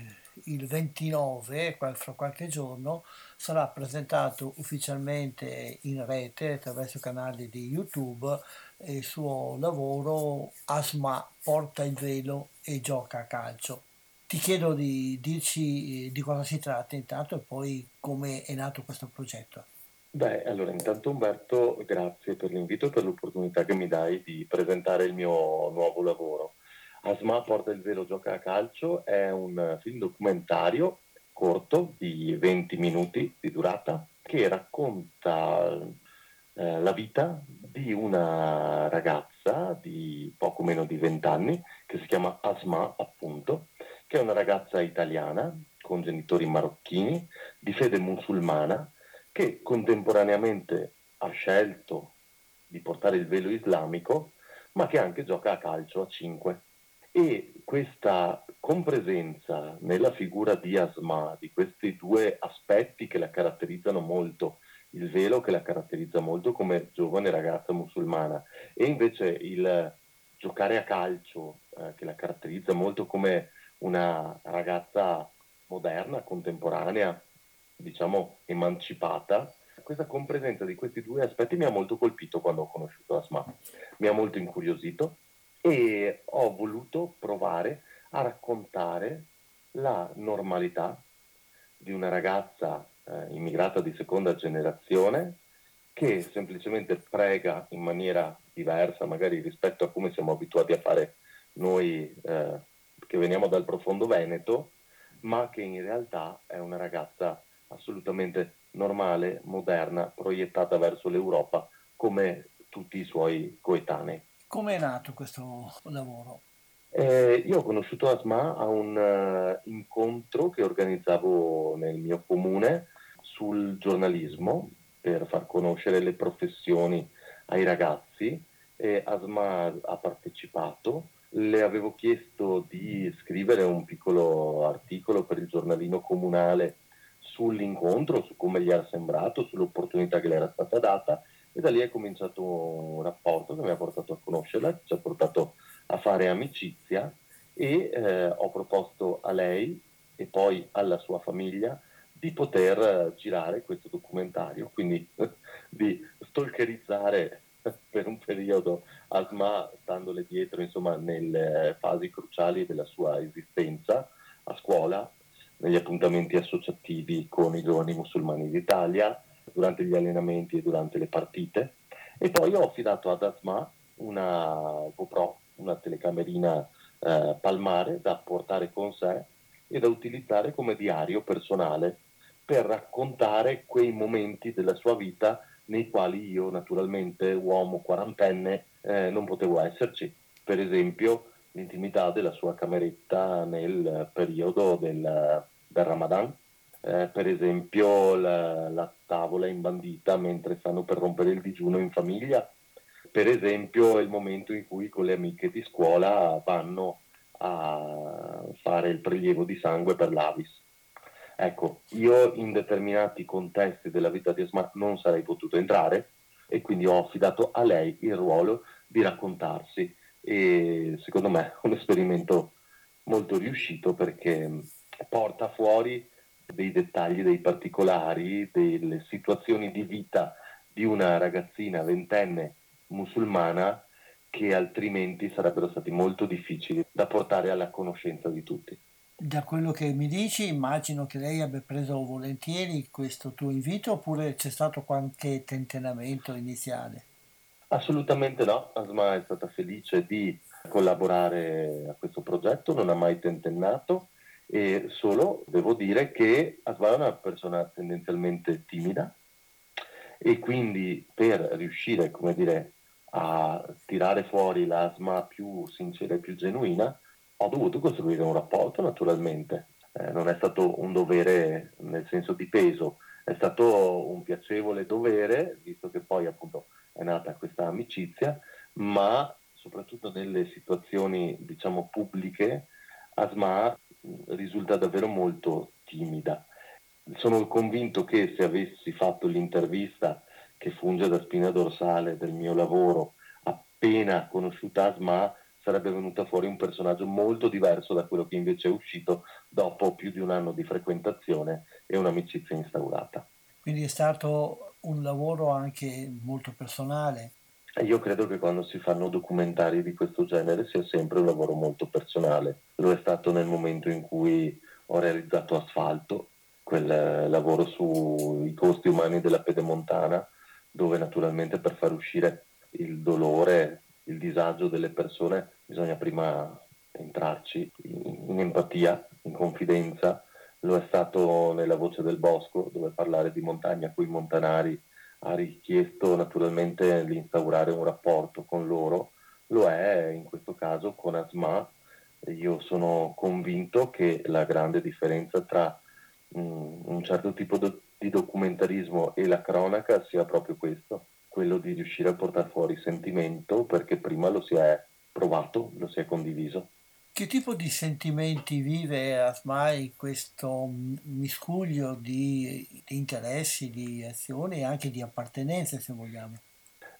il 29, fra qualche giorno, sarà presentato ufficialmente in rete attraverso i canali di YouTube il suo lavoro Asma porta il velo e gioca a calcio. Ti chiedo di dirci eh, di cosa si tratta intanto e poi come è nato questo progetto. Beh, allora intanto Umberto, grazie per l'invito e per l'opportunità che mi dai di presentare il mio nuovo lavoro. Asma porta il velo, gioca a calcio è un film documentario corto di 20 minuti di durata che racconta eh, la vita di una ragazza di poco meno di 20 anni che si chiama Asma appunto che è una ragazza italiana con genitori marocchini di fede musulmana che contemporaneamente ha scelto di portare il velo islamico, ma che anche gioca a calcio a 5. E questa compresenza nella figura di Asma, di questi due aspetti che la caratterizzano molto, il velo che la caratterizza molto come giovane ragazza musulmana e invece il giocare a calcio eh, che la caratterizza molto come una ragazza moderna, contemporanea, diciamo emancipata. Questa compresenza di questi due aspetti mi ha molto colpito quando ho conosciuto Asma, mi ha molto incuriosito e ho voluto provare a raccontare la normalità di una ragazza eh, immigrata di seconda generazione che semplicemente prega in maniera diversa, magari rispetto a come siamo abituati a fare noi eh, che veniamo dal profondo Veneto, ma che in realtà è una ragazza assolutamente normale, moderna, proiettata verso l'Europa come tutti i suoi coetanei. Come è nato questo lavoro? Eh, io ho conosciuto Asma a un uh, incontro che organizzavo nel mio comune sul giornalismo per far conoscere le professioni ai ragazzi e Asma ha partecipato le avevo chiesto di scrivere un piccolo articolo per il giornalino comunale sull'incontro, su come gli era sembrato, sull'opportunità che le era stata data e da lì è cominciato un rapporto che mi ha portato a conoscerla, ci ha portato a fare amicizia e eh, ho proposto a lei e poi alla sua famiglia di poter girare questo documentario, quindi di stalkerizzare per un periodo Asma standole dietro insomma nelle fasi cruciali della sua esistenza a scuola, negli appuntamenti associativi con i giovani musulmani d'Italia, durante gli allenamenti e durante le partite. E poi ho affidato ad Asma una GoPro, una telecamerina eh, palmare da portare con sé e da utilizzare come diario personale per raccontare quei momenti della sua vita nei quali io naturalmente, uomo quarantenne, eh, non potevo esserci. Per esempio l'intimità della sua cameretta nel periodo del, del Ramadan, eh, per esempio la, la tavola imbandita mentre stanno per rompere il digiuno in famiglia, per esempio il momento in cui con le amiche di scuola vanno a fare il prelievo di sangue per l'Avis. Ecco, io in determinati contesti della vita di Asma non sarei potuto entrare e quindi ho affidato a lei il ruolo di raccontarsi e secondo me è un esperimento molto riuscito perché porta fuori dei dettagli, dei particolari, delle situazioni di vita di una ragazzina ventenne musulmana che altrimenti sarebbero stati molto difficili da portare alla conoscenza di tutti. Da quello che mi dici, immagino che lei abbia preso volentieri questo tuo invito oppure c'è stato qualche tentennamento iniziale? Assolutamente no, Asma è stata felice di collaborare a questo progetto, non ha mai tentennato e solo devo dire che Asma è una persona tendenzialmente timida e quindi per riuscire, come dire, a tirare fuori l'asma più sincera e più genuina, ho dovuto costruire un rapporto naturalmente. Eh, non è stato un dovere nel senso di peso, è stato un piacevole dovere, visto che poi appunto è nata questa amicizia, ma soprattutto nelle situazioni diciamo pubbliche, Asma risulta davvero molto timida. Sono convinto che se avessi fatto l'intervista che funge da spina dorsale del mio lavoro, appena conosciuta Asma, sarebbe venuta fuori un personaggio molto diverso da quello che invece è uscito dopo più di un anno di frequentazione e un'amicizia instaurata. Quindi è stato un lavoro anche molto personale. Io credo che quando si fanno documentari di questo genere sia sempre un lavoro molto personale. Lo è stato nel momento in cui ho realizzato Asfalto, quel lavoro sui costi umani della pedemontana, dove naturalmente per far uscire il dolore, il disagio delle persone bisogna prima entrarci in, in empatia, in confidenza. Lo è stato nella Voce del Bosco, dove parlare di montagna con i montanari ha richiesto naturalmente di instaurare un rapporto con loro, lo è in questo caso con Asma. Io sono convinto che la grande differenza tra um, un certo tipo di di documentarismo e la cronaca sia proprio questo, quello di riuscire a portare fuori sentimento perché prima lo si è provato, lo si è condiviso. Che tipo di sentimenti vive Asma in questo miscuglio di, di interessi, di azioni e anche di appartenenze, se vogliamo?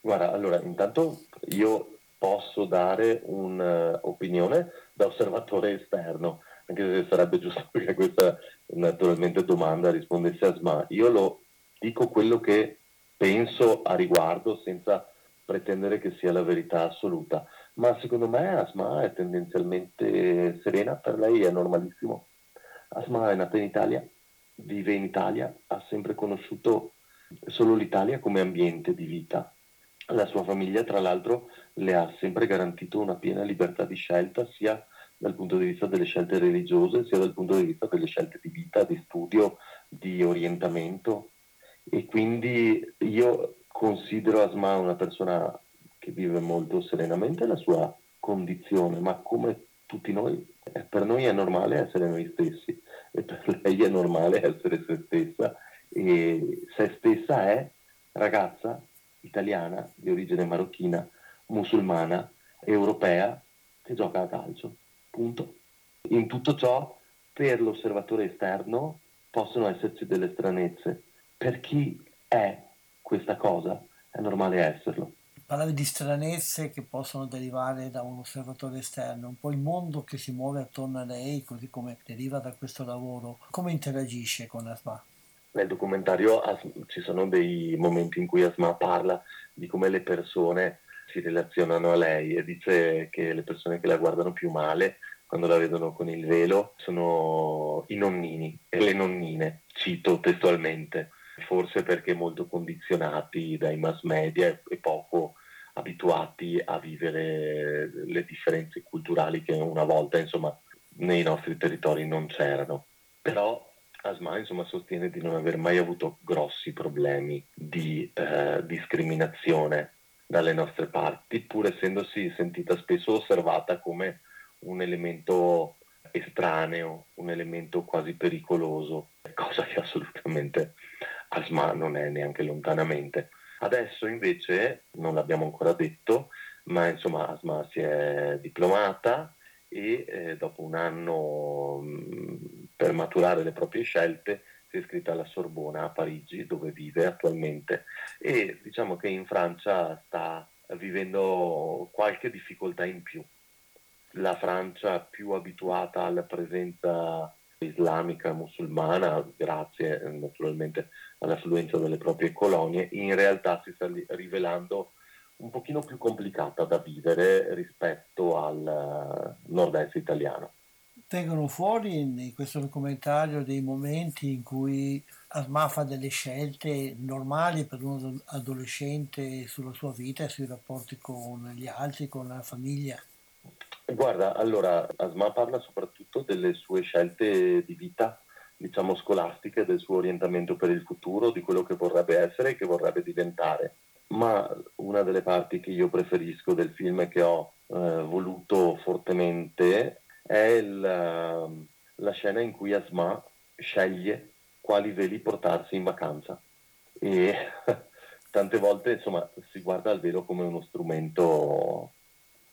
Guarda, allora, intanto io posso dare un'opinione da osservatore esterno, anche se sarebbe giusto che questa naturalmente domanda rispondesse a Sma. Io lo dico quello che penso a riguardo senza pretendere che sia la verità assoluta, ma secondo me Asma è tendenzialmente serena, per lei è normalissimo. Asma è nata in Italia, vive in Italia, ha sempre conosciuto solo l'Italia come ambiente di vita. La sua famiglia, tra l'altro, le ha sempre garantito una piena libertà di scelta, sia dal punto di vista delle scelte religiose, sia dal punto di vista delle scelte di vita, di studio, di orientamento. E quindi io considero Asma una persona che vive molto serenamente la sua condizione, ma come tutti noi, eh, per noi è normale essere noi stessi e per lei è normale essere se stessa e se stessa è ragazza italiana di origine marocchina, musulmana, europea che gioca a calcio. Punto. In tutto ciò, per l'osservatore esterno possono esserci delle stranezze. Per chi è questa cosa, è normale esserlo. Parlavi di stranezze che possono derivare da un osservatore esterno, un po' il mondo che si muove attorno a lei, così come deriva da questo lavoro. Come interagisce con Asma? Nel documentario ci sono dei momenti in cui Asma parla di come le persone si relazionano a lei e dice che le persone che la guardano più male quando la vedono con il velo sono i nonnini e le nonnine, cito testualmente, forse perché molto condizionati dai mass media e poco abituati a vivere le differenze culturali che una volta insomma nei nostri territori non c'erano. Però Asma insomma, sostiene di non aver mai avuto grossi problemi di eh, discriminazione dalle nostre parti, pur essendosi sentita spesso osservata come un elemento estraneo, un elemento quasi pericoloso, cosa che assolutamente Asma non è neanche lontanamente. Adesso invece, non l'abbiamo ancora detto, ma insomma Asma si è diplomata e eh, dopo un anno mh, per maturare le proprie scelte si è iscritta alla Sorbona a Parigi dove vive attualmente e diciamo che in Francia sta vivendo qualche difficoltà in più. La Francia più abituata alla presenza islamica musulmana, grazie naturalmente all'affluenza delle proprie colonie, in realtà si sta rivelando un pochino più complicata da vivere rispetto al nord-est italiano. Vengono fuori in questo documentario dei momenti in cui Asma fa delle scelte normali per un adolescente sulla sua vita e sui rapporti con gli altri, con la famiglia. Guarda, allora Asma parla soprattutto delle sue scelte di vita, diciamo scolastiche, del suo orientamento per il futuro, di quello che vorrebbe essere e che vorrebbe diventare. Ma una delle parti che io preferisco del film e che ho eh, voluto fortemente è il, ehm, la scena in cui Asma sceglie quali veli portarsi in vacanza. E tante volte insomma si guarda al velo come uno strumento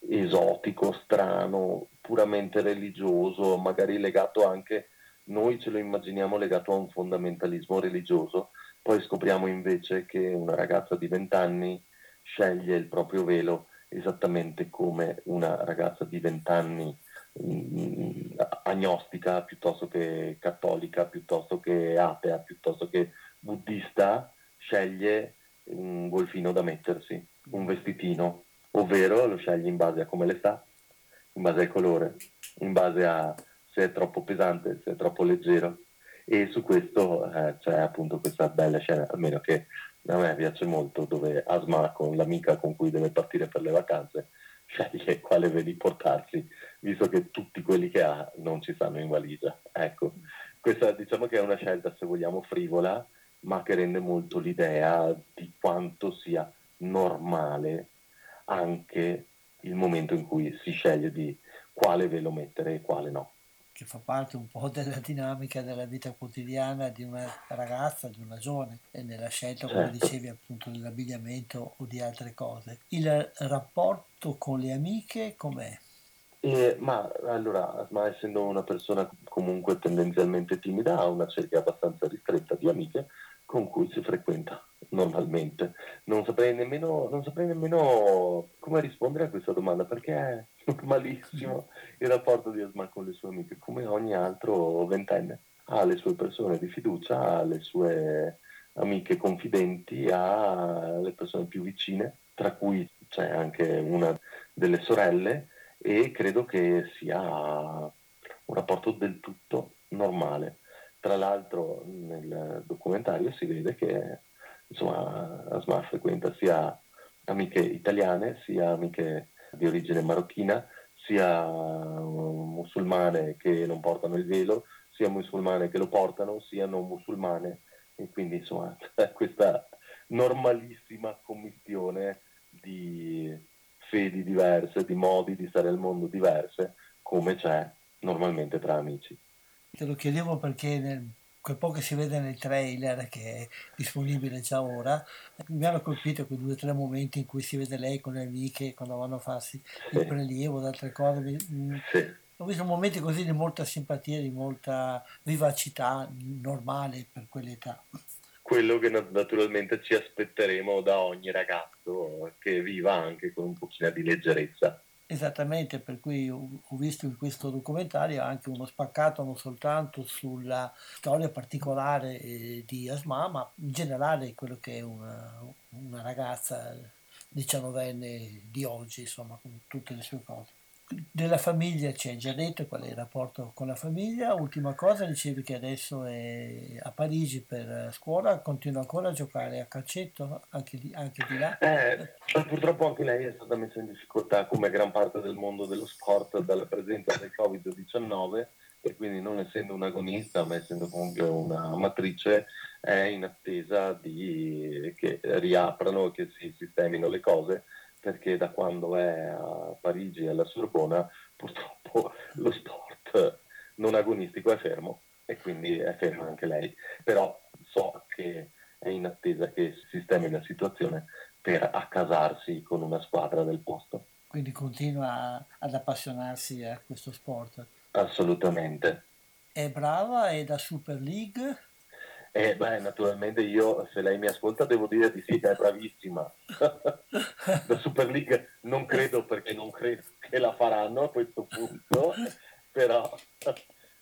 esotico, strano, puramente religioso, magari legato anche, noi ce lo immaginiamo legato a un fondamentalismo religioso, poi scopriamo invece che una ragazza di 20 anni sceglie il proprio velo esattamente come una ragazza di 20 anni mh, agnostica piuttosto che cattolica, piuttosto che atea, piuttosto che buddista, sceglie un golfino da mettersi, un vestitino ovvero lo scegli in base a come le sta, in base al colore, in base a se è troppo pesante, se è troppo leggero. E su questo eh, c'è appunto questa bella scena, almeno che a me piace molto, dove Asma con l'amica con cui deve partire per le vacanze sceglie quale veli portarsi, visto che tutti quelli che ha non ci stanno in valigia. Ecco, questa diciamo che è una scelta, se vogliamo, frivola, ma che rende molto l'idea di quanto sia normale anche il momento in cui si sceglie di quale velo mettere e quale no. Che fa parte un po' della dinamica della vita quotidiana di una ragazza, di una giovane, e nella scelta, come certo. dicevi, appunto dell'abbigliamento o di altre cose. Il rapporto con le amiche com'è? Eh, ma allora, ma essendo una persona comunque tendenzialmente timida, ha una cerchia abbastanza ristretta di amiche con cui si frequenta normalmente. Non saprei nemmeno, non saprei nemmeno come rispondere a questa domanda perché è normalissimo il rapporto di Asma con le sue amiche, come ogni altro ventenne. Ha le sue persone di fiducia, ha le sue amiche confidenti, ha le persone più vicine, tra cui c'è anche una delle sorelle e credo che sia un rapporto del tutto normale. Tra l'altro nel documentario si vede che insomma, Asma frequenta sia amiche italiane, sia amiche di origine marocchina, sia musulmane che non portano il velo, sia musulmane che lo portano, sia non musulmane. E quindi insomma c'è questa normalissima commissione di fedi diverse, di modi di stare al mondo diverse, come c'è normalmente tra amici. Te lo chiedevo perché nel quel po' che si vede nel trailer che è disponibile già ora, mi hanno colpito quei due o tre momenti in cui si vede lei con le amiche quando vanno a farsi il prelievo, altre cose. Mm, ho visto momenti così di molta simpatia, di molta vivacità normale per quell'età. Quello che naturalmente ci aspetteremo da ogni ragazzo che viva anche con un pochino di leggerezza. Esattamente, per cui ho visto in questo documentario anche uno spaccato non soltanto sulla storia particolare eh, di Asma, ma in generale quello che è una, una ragazza diciannovenne di oggi, insomma, con tutte le sue cose. Della famiglia ci hai già detto qual è il rapporto con la famiglia. Ultima cosa, dicevi che adesso è a Parigi per scuola, continua ancora a giocare a calcetto anche di, anche di là. Eh, purtroppo anche lei è stata messa in difficoltà come gran parte del mondo dello sport dalla presenza del Covid-19 e quindi non essendo un agonista, ma essendo comunque una matrice, è in attesa di, che riaprano e che si sistemino le cose, perché da quando è a Parigi e alla Sorbona purtroppo lo sport non agonistico è fermo e quindi è ferma anche lei. Però so che è in attesa che si sistemi la situazione per accasarsi con una squadra del posto. Quindi continua ad appassionarsi a questo sport. Assolutamente. È brava, è da Super League? Eh, beh, naturalmente io, se lei mi ascolta, devo dire di sì, è bravissima. da Super League non credo perché non credo che la faranno a questo punto, però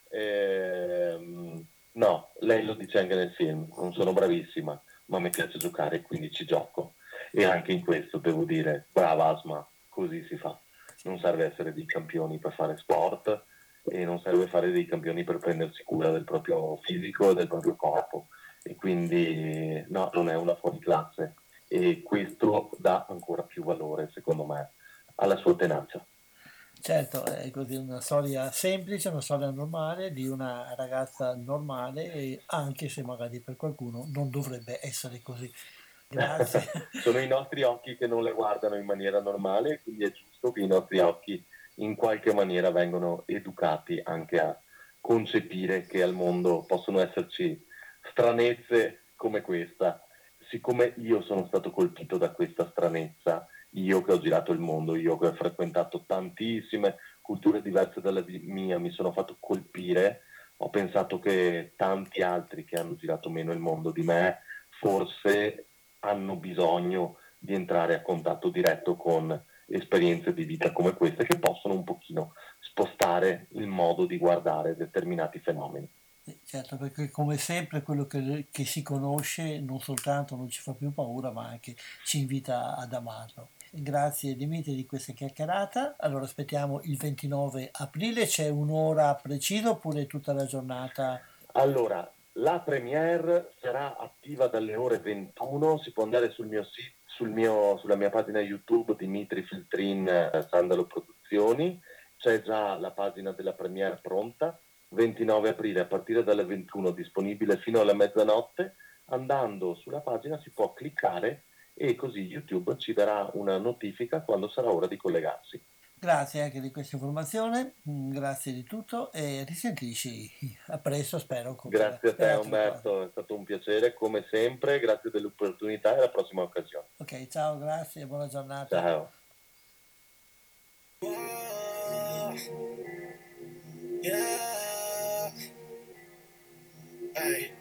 ehm, no, lei lo dice anche nel film, non sono bravissima, ma mi piace giocare, quindi ci gioco. E anche in questo devo dire, brava Asma, così si fa. Non serve essere dei campioni per fare sport e non serve fare dei campioni per prendersi cura del proprio fisico e del proprio corpo. E quindi no, non è una fuori classe. E questo dà ancora più valore, secondo me, alla sua tenacia. Certo, è così una storia semplice, una storia normale di una ragazza normale, anche se magari per qualcuno non dovrebbe essere così. Grazie. Sono i nostri occhi che non le guardano in maniera normale, quindi è giusto che i nostri occhi in qualche maniera vengono educati anche a concepire che al mondo possono esserci stranezze come questa. Siccome io sono stato colpito da questa stranezza, io che ho girato il mondo, io che ho frequentato tantissime culture diverse dalla mia, mi sono fatto colpire, ho pensato che tanti altri che hanno girato meno il mondo di me forse hanno bisogno di entrare a contatto diretto con esperienze di vita come queste che possono un pochino spostare il modo di guardare determinati fenomeni. Certo, perché come sempre quello che, che, si conosce non soltanto non ci fa più paura, ma anche ci invita ad amarlo. Grazie Dimitri di questa chiacchierata. Allora aspettiamo il 29 aprile, c'è un'ora precisa oppure tutta la giornata? Allora, la premiere sarà attiva dalle ore 21, si può andare sul mio sito, sul mio, sulla mia pagina YouTube Dimitri Filtrin eh, Sandalo Produzioni, c'è già la pagina della premiere pronta, 29 aprile a partire dalle 21 disponibile fino alla mezzanotte, andando sulla pagina si può cliccare e così YouTube ci darà una notifica quando sarà ora di collegarsi. Grazie anche di questa informazione, mm, grazie di tutto e risentisci a presto spero. Grazie a te Umberto, è stato un piacere come sempre, grazie dell'opportunità e alla prossima occasione. Ok, ciao, grazie, buona giornata. Ciao. Yeah. Hey,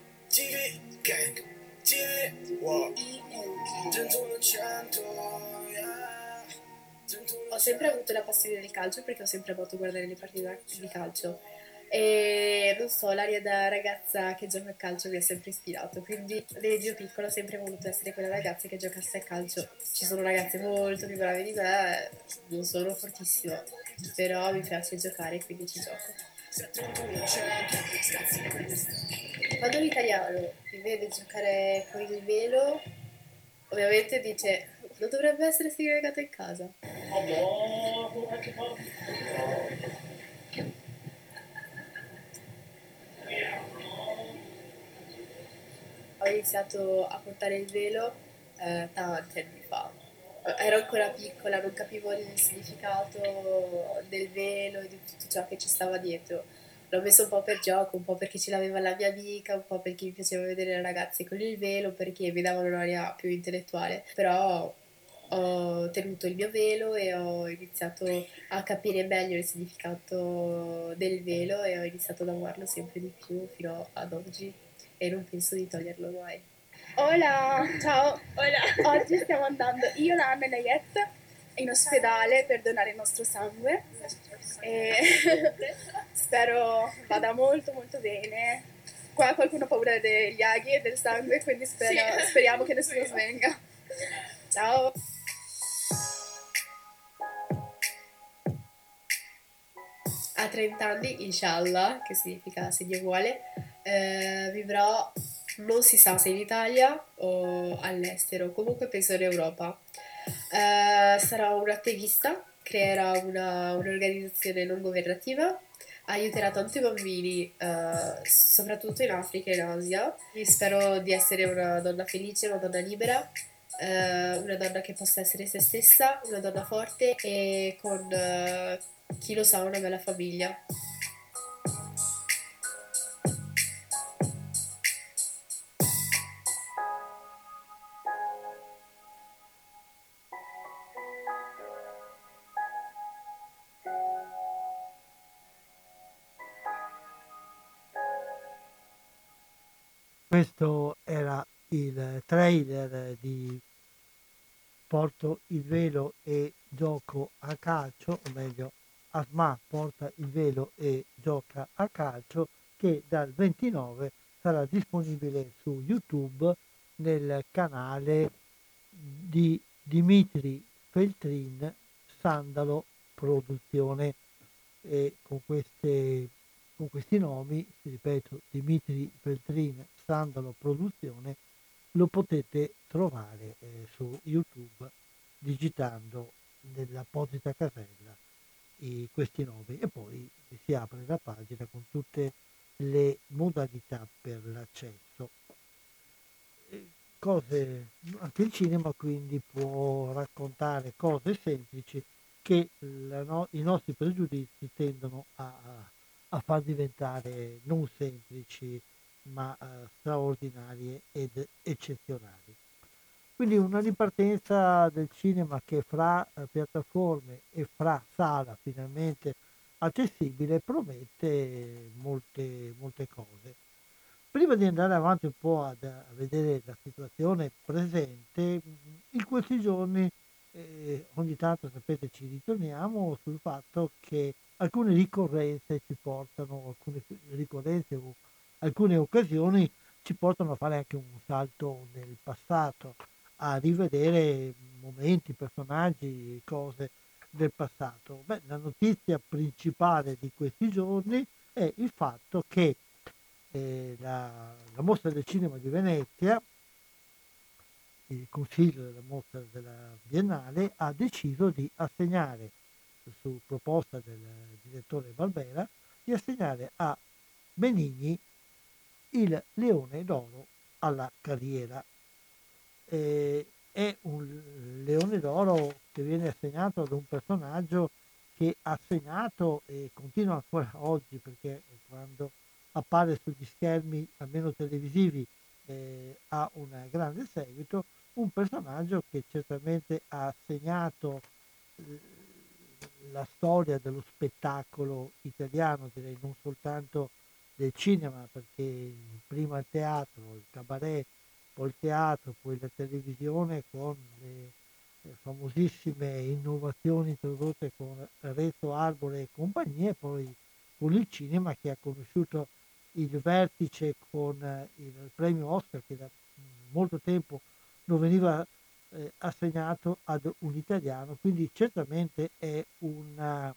Ho sempre avuto la passione del calcio perché ho sempre amato guardare le partite di calcio e non so, l'aria da ragazza che gioca a calcio mi ha sempre ispirato, quindi nel mio piccolo ho sempre voluto essere quella ragazza che giocasse a calcio. Ci sono ragazze molto più brave di me, non sono fortissima, però mi piace giocare quindi ci gioco. Quando l'italiano mi vede giocare con il velo, ovviamente dice non dovrebbe essere segregato in casa. Ho iniziato a portare il velo eh, tanti anni fa. Ero ancora piccola, non capivo il significato del velo e di tutto ciò che ci stava dietro. L'ho messo un po' per gioco, un po' perché ce l'aveva la mia amica, un po' perché mi piaceva vedere le ragazze con il velo, perché mi davano un'aria più intellettuale. Però ho tenuto il mio velo e ho iniziato a capire meglio il significato del velo e ho iniziato ad amarlo sempre di più fino ad oggi e non penso di toglierlo mai. Hola, ciao. Hola. Oggi stiamo andando io, Anna e Nayet in ospedale per donare il nostro sangue e spero vada molto molto bene. Qua qualcuno ha paura degli aghi e del sangue, quindi spero, sì. speriamo che nessuno svenga. Ciao. A 30 anni, inshallah, che significa se Dio vuole, eh, vivrò non si sa se in Italia o all'estero, comunque penso in Europa. Eh, sarò un'attivista, creerò una, un'organizzazione non governativa aiuterà tanti bambini, uh, soprattutto in Africa e in Asia. E spero di essere una donna felice, una donna libera, uh, una donna che possa essere se stessa, una donna forte e con, uh, chi lo sa, una bella famiglia. Questo era il trailer di Porto il velo e gioco a calcio, o meglio Asma porta il velo e gioca a calcio, che dal 29 sarà disponibile su YouTube nel canale di Dimitri Feltrin Sandalo Produzione. E con, queste, con questi nomi, ripeto, Dimitri Feltrin Sandalo Produzione, lo potete trovare eh, su YouTube digitando nell'apposita casella i, questi nomi e poi si apre la pagina con tutte le modalità per l'accesso. Cose, anche il cinema quindi può raccontare cose semplici che no, i nostri pregiudizi tendono a, a far diventare non semplici ma eh, straordinarie ed eccezionali. Quindi una ripartenza del cinema che fra eh, piattaforme e fra sala finalmente accessibile promette molte, molte cose. Prima di andare avanti un po' ad, a vedere la situazione presente, in questi giorni eh, ogni tanto sapete ci ritorniamo sul fatto che alcune ricorrenze ci portano, alcune ricorrenze o alcune occasioni ci portano a fare anche un salto nel passato, a rivedere momenti, personaggi, cose del passato. Beh, la notizia principale di questi giorni è il fatto che eh, la, la, mostra del cinema di Venezia, il consiglio della mostra della Biennale, ha deciso di assegnare, su proposta del direttore Barbera, di assegnare a Benigni il leone d'oro alla carriera. Eh, è un leone d'oro che viene assegnato ad un personaggio che ha segnato e continua ancora oggi perché quando appare sugli schermi, almeno televisivi, eh, ha un grande seguito, un personaggio che certamente ha segnato eh, la storia dello spettacolo italiano, direi non soltanto del cinema, perché prima il teatro, il cabaret, poi il teatro, poi la televisione con le, le famosissime innovazioni introdotte con Rezzo Arbore e compagnia, e poi con il cinema che ha conosciuto il vertice con il premio Oscar che da molto tempo non veniva eh, assegnato ad un italiano, quindi certamente è una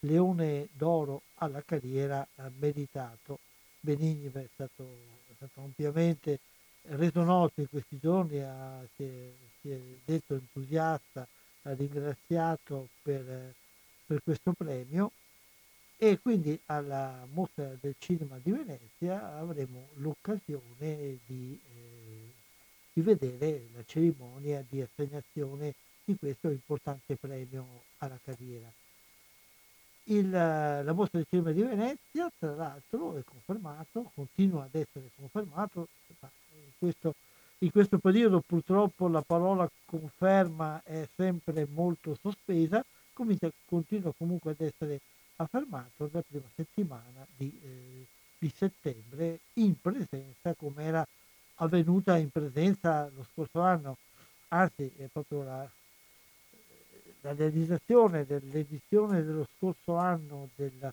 leone d'oro alla carriera meritato. Benigni è stato, è stato ampiamente reso noto in questi giorni, ha, si, è, si, è, detto entusiasta, ha ringraziato per, per, questo premio e quindi alla mostra del cinema di Venezia avremo l'occasione di, eh, di vedere la cerimonia di assegnazione di questo importante premio alla carriera. Il, la mostra del cinema di Venezia, tra l'altro, è confermato, continua ad essere confermato, questo, in questo periodo purtroppo la parola conferma è sempre molto sospesa, comincia, continua comunque ad essere affermato la prima settimana di, eh, di settembre in presenza come era avvenuta in presenza lo scorso anno, anzi è proprio la, la realizzazione dell'edizione dello scorso anno della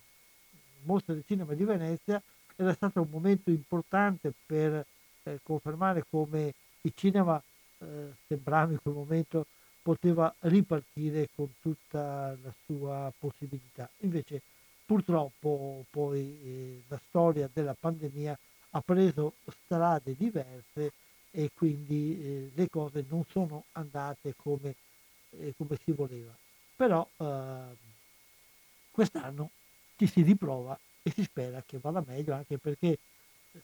Mostra del Cinema di Venezia era stato un momento importante per eh, confermare come il cinema eh, sembrava in quel momento poteva ripartire con tutta la sua possibilità. Invece purtroppo poi eh, la storia della pandemia ha preso strade diverse e quindi eh, le cose non sono andate come eh, come si voleva. Però eh, quest'anno ci si riprova e si spera che vada meglio anche perché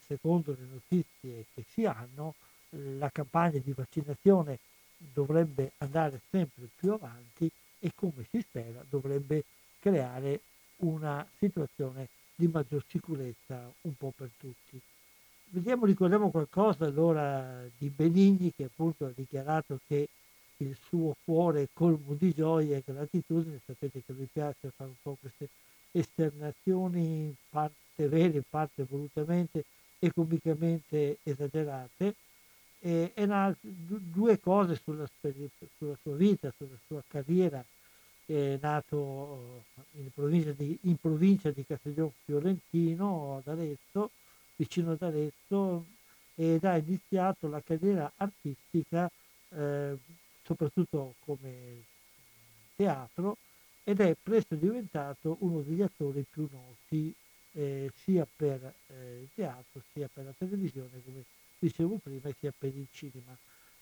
secondo le notizie che si hanno la campagna di vaccinazione dovrebbe andare sempre più avanti e come si spera dovrebbe creare una situazione di maggior sicurezza un po' per tutti. Vediamo, ricordiamo qualcosa allora di Benigni che appunto ha dichiarato che il suo cuore è colmo di gioia e gratitudine, sapete che lui piace fare un po' queste esternazioni in parte vere, in parte volutamente e comicamente esagerate, e, e una, due cose sulla, sulla, sua vita, sulla sua carriera. È nato in provincia di, in provincia di Castiglione Fiorentino, ad Arezzo, vicino ad Arezzo, ed ha iniziato la carriera artistica eh, soprattutto come teatro ed è presto diventato uno degli attori più noti eh, sia per eh, il teatro sia per la televisione come dicevo prima sia per il cinema.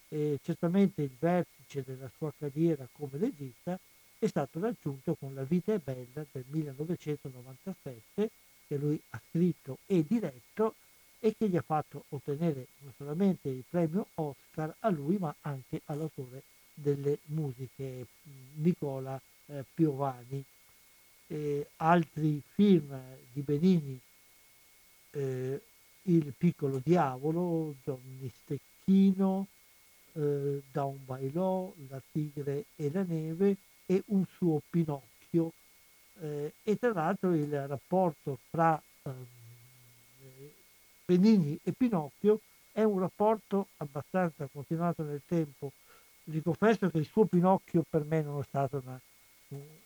E certamente il vertice della sua carriera come regista è stato raggiunto con La vita è bella del 1997 che lui ha scritto e diretto e che gli ha fatto ottenere non solamente il premio Oscar a lui ma anche all'autore delle musiche Nicola eh, Piovani. E altri film di Benigni, eh, Il piccolo diavolo, Johnny Stecchino, eh, Da un bailò, La tigre e la neve e Un suo Pinocchio. Eh, e tra l'altro il rapporto fra ehm, Benigni e Pinocchio è un rapporto abbastanza continuato nel tempo vi confesso che il suo Pinocchio per me non è stata una,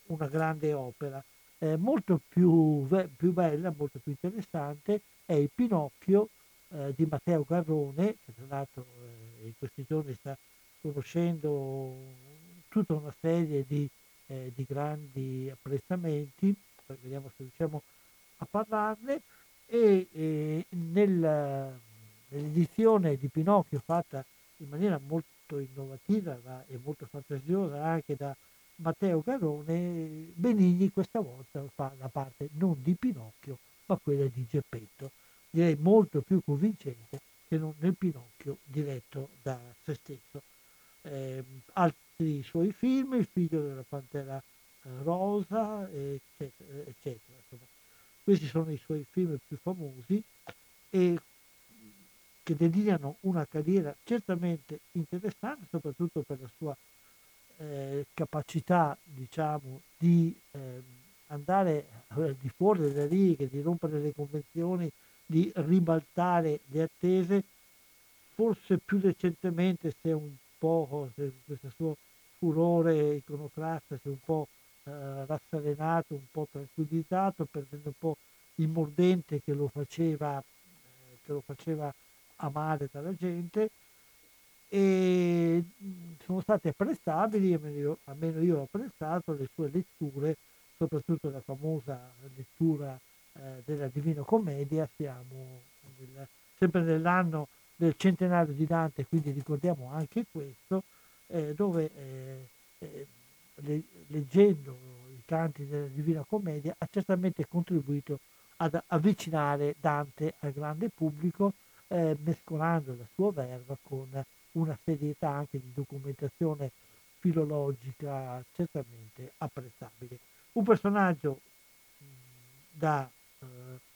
una grande opera. Eh, molto più, più, bella, molto più interessante è il Pinocchio eh, di Matteo Garrone, che tra l'altro eh, in questi giorni sta conoscendo tutta una serie di, eh, di grandi apprezzamenti, vediamo se riusciamo a parlarne, e nel, nell'edizione di Pinocchio fatta in maniera molto innovativa e molto fantasiosa anche da Matteo Garone, Benigni questa volta fa la parte non di Pinocchio ma quella di Geppetto, direi molto più convincente che non nel Pinocchio diretto da se stesso. Eh, altri suoi film, Il figlio della pantera eh, rosa, eccetera, eccetera. Questi sono i suoi film più famosi e che delineano una carriera certamente interessante, soprattutto per la sua eh, capacità, diciamo, di eh, andare al di fuori delle righe, di rompere le convenzioni, di ribaltare le attese, forse più recentemente è un po' se questo suo furore iconoclasta si è un po' eh, rasserenato, un po' tranquillizzato, perdendo un po' il mordente che lo faceva, eh, che lo faceva amare dalla gente e sono state apprezzabili, almeno io, ho apprezzato le sue letture, soprattutto la famosa lettura eh, della Divina Commedia, siamo nel, sempre nell'anno del centenario di Dante, quindi ricordiamo anche questo, eh, dove eh, eh le, leggendo i canti della Divina Commedia ha certamente contribuito ad avvicinare Dante al grande pubblico eh, mescolando la sua verba con una serietà anche di documentazione filologica certamente apprezzabile. Un personaggio da, eh,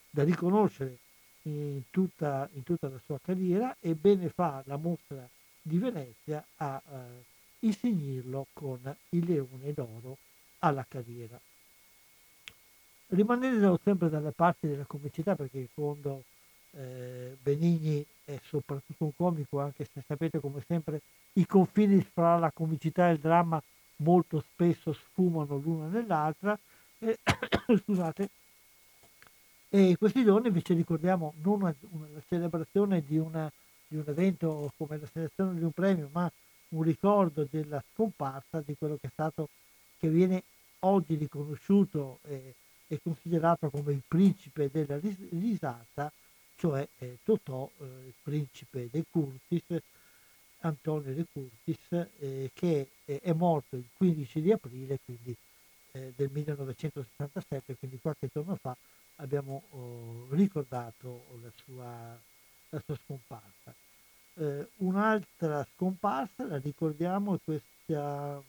da, riconoscere in tutta, in tutta, la sua carriera e bene fa la mostra di Venezia a eh, insignirlo con il leone d'oro alla carriera. Rimanendo sempre dalle parti della comicità, perché in fondo eh, Benigni è soprattutto un comico, anche se sapete come sempre i confini fra la comicità e il dramma molto spesso sfumano l'una nell'altra. Eh, scusate. E questi giorni invece ricordiamo non la celebrazione di, una, di, un evento come la selezione di un premio, ma un ricordo della scomparsa di quello che è stato, che viene oggi riconosciuto e, e considerato come il principe della risata, cioè eh, Totò, eh, il principe De Curtis, Antonio De Curtis, eh, che è morto il 15 di aprile, quindi eh, del 1967, quindi qualche giorno fa abbiamo oh, ricordato la sua, la sua scomparsa. Eh, un'altra scomparsa, la ricordiamo, questa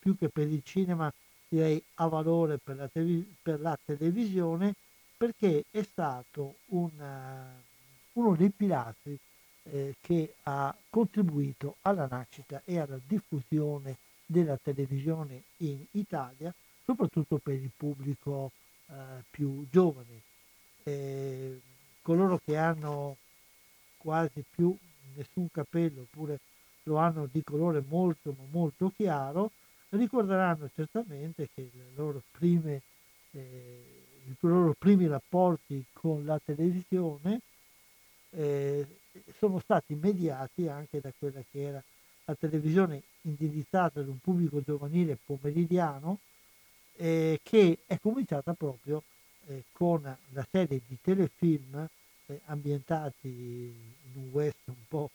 più che per il cinema, direi a valore per la, te- per la televisione, perché è stato una, uno dei pilastri eh, che ha contribuito alla nascita e alla diffusione della televisione in Italia, soprattutto per il pubblico eh, più giovane. Eh, coloro che hanno quasi più nessun capello oppure lo hanno di colore molto molto chiaro, ricorderanno certamente che le loro prime, eh, i loro primi rapporti con la televisione eh, sono stati mediati anche da quella che era la televisione indirizzata ad un pubblico giovanile pomeridiano eh, che è cominciata proprio eh, con la serie di telefilm eh, ambientati in un west un po'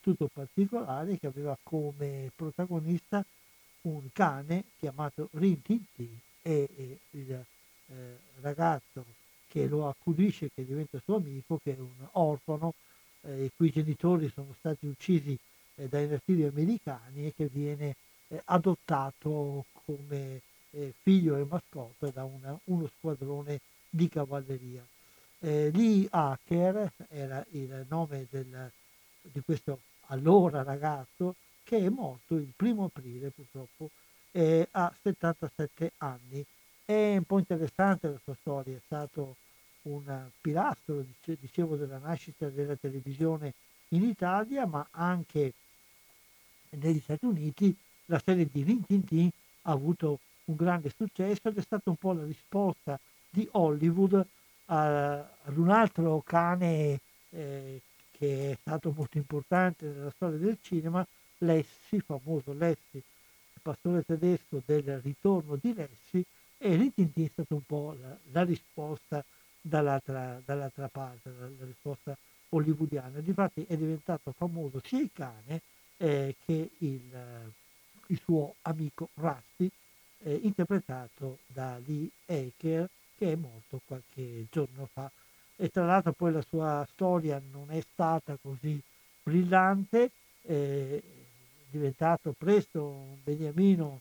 tutto particolare che aveva come protagonista un cane chiamato Rin Tin Tin e, e il eh, ragazzo che lo accudisce, che diventa suo amico, che è un orfano eh, i cui genitori sono stati uccisi eh, dai nativi americani e che viene eh, adottato come eh, figlio e mascotte da una, uno squadrone di cavalleria. Lee Hacker era il nome del, di questo allora ragazzo che è morto il primo aprile purtroppo a 77 anni. È un po' interessante la sua storia, è stato un pilastro, dicevo, della nascita della televisione in Italia, ma anche negli Stati Uniti. La serie di Rin Tin Tin ha avuto un grande successo ed è stata un po' la risposta di Hollywood ad un altro cane eh, che è stato molto importante nella storia del cinema, Lessi, famoso Lessi, il pastore tedesco del ritorno di Lessi, e Rin Tin Tin è stata un po' la, la risposta dall'altra, dall'altra parte, la, la, risposta hollywoodiana. Difatti è diventato famoso sia il cane eh, che il, il, suo amico Rusty, eh, interpretato da Lee Aker, che è morto qualche giorno fa. E tra l'altro poi la sua storia non è stata così brillante, eh, è diventato presto un beniamino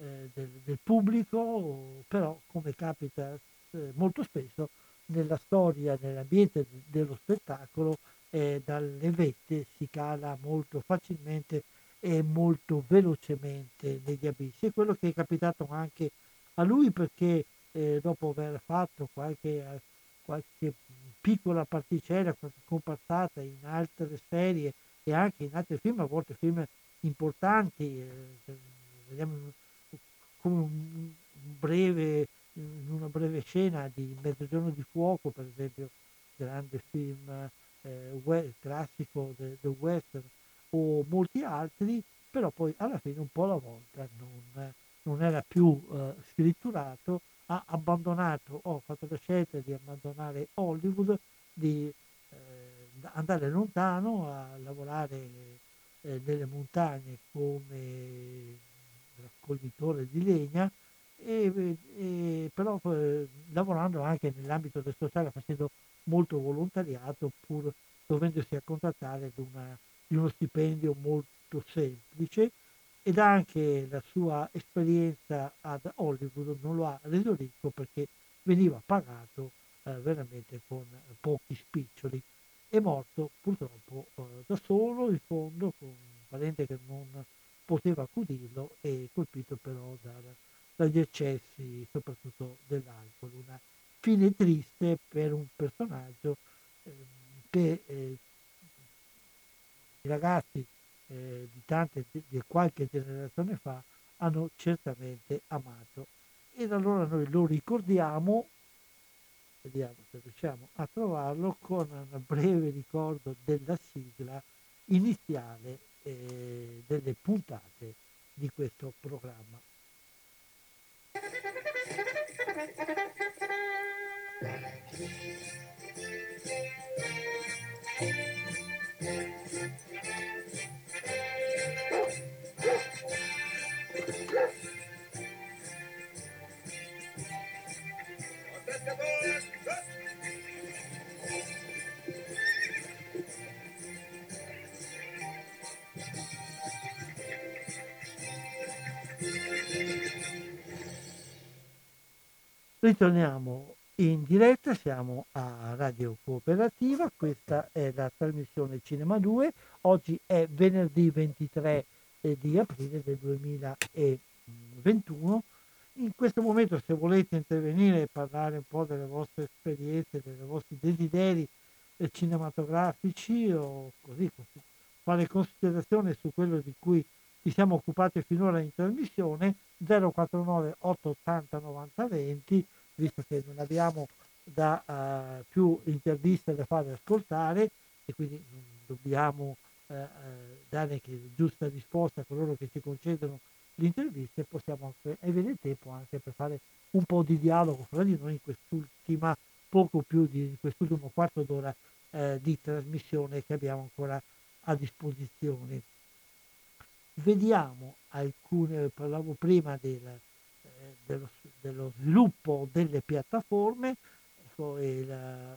eh, del, del, pubblico, però come capita eh, molto spesso nella storia, nell'ambiente dello spettacolo, eh, dalle vette si cala molto facilmente e molto velocemente negli abissi. È quello che è capitato anche a lui perché eh, dopo aver fatto qualche, qualche piccola particella, qualche comparsata in altre serie e anche in altri film, a volte film importanti, eh, vediamo come un breve una breve scena di Mezzogiorno di Fuoco, per esempio, grande film eh, classico del de western, o molti altri, però poi alla fine un po' alla volta non, non era più eh, scritturato, ha abbandonato, ho fatto la scelta di abbandonare Hollywood, di eh, andare lontano a lavorare eh, nelle montagne come raccoglitore di legna e, e però eh, lavorando anche nell'ambito del sociale, facendo molto volontariato pur dovendosi accontattare di, di uno stipendio molto semplice ed anche la sua esperienza ad Hollywood non lo ha reso ricco perché veniva pagato eh, veramente con pochi spiccioli. È morto purtroppo eh, da solo in fondo con un parente che non poteva accudirlo e colpito però dal, dagli eccessi soprattutto dell'alcol. Una fine triste per un personaggio eh, che eh, i ragazzi eh, di tante, di qualche generazione fa hanno certamente amato. Ed allora noi lo ricordiamo, vediamo se riusciamo a trovarlo, con un breve ricordo della sigla iniziale eh, delle puntate di questo programma. Ritorniamo in diretta, siamo a Radio Cooperativa, questa è la trasmissione Cinema 2, oggi è venerdì 23 eh, di aprile del 2021. In questo momento se volete intervenire e parlare un po' delle vostre esperienze, dei vostri desideri eh, cinematografici o così, fare considerazioni su quello di cui ci siamo occupati finora in trasmissione 049 880 90 20 visto che non abbiamo da uh, più interviste da fare ascoltare e quindi dobbiamo uh, dare giusta risposta a coloro che ci concedono le interviste, possiamo avere tempo anche per fare un po' di dialogo fra di noi in quest'ultima, poco più di quest'ultimo quarto d'ora eh, di trasmissione che abbiamo ancora a disposizione. Vediamo alcune, parlavo prima del, dello, dello sviluppo delle piattaforme, ecco, il,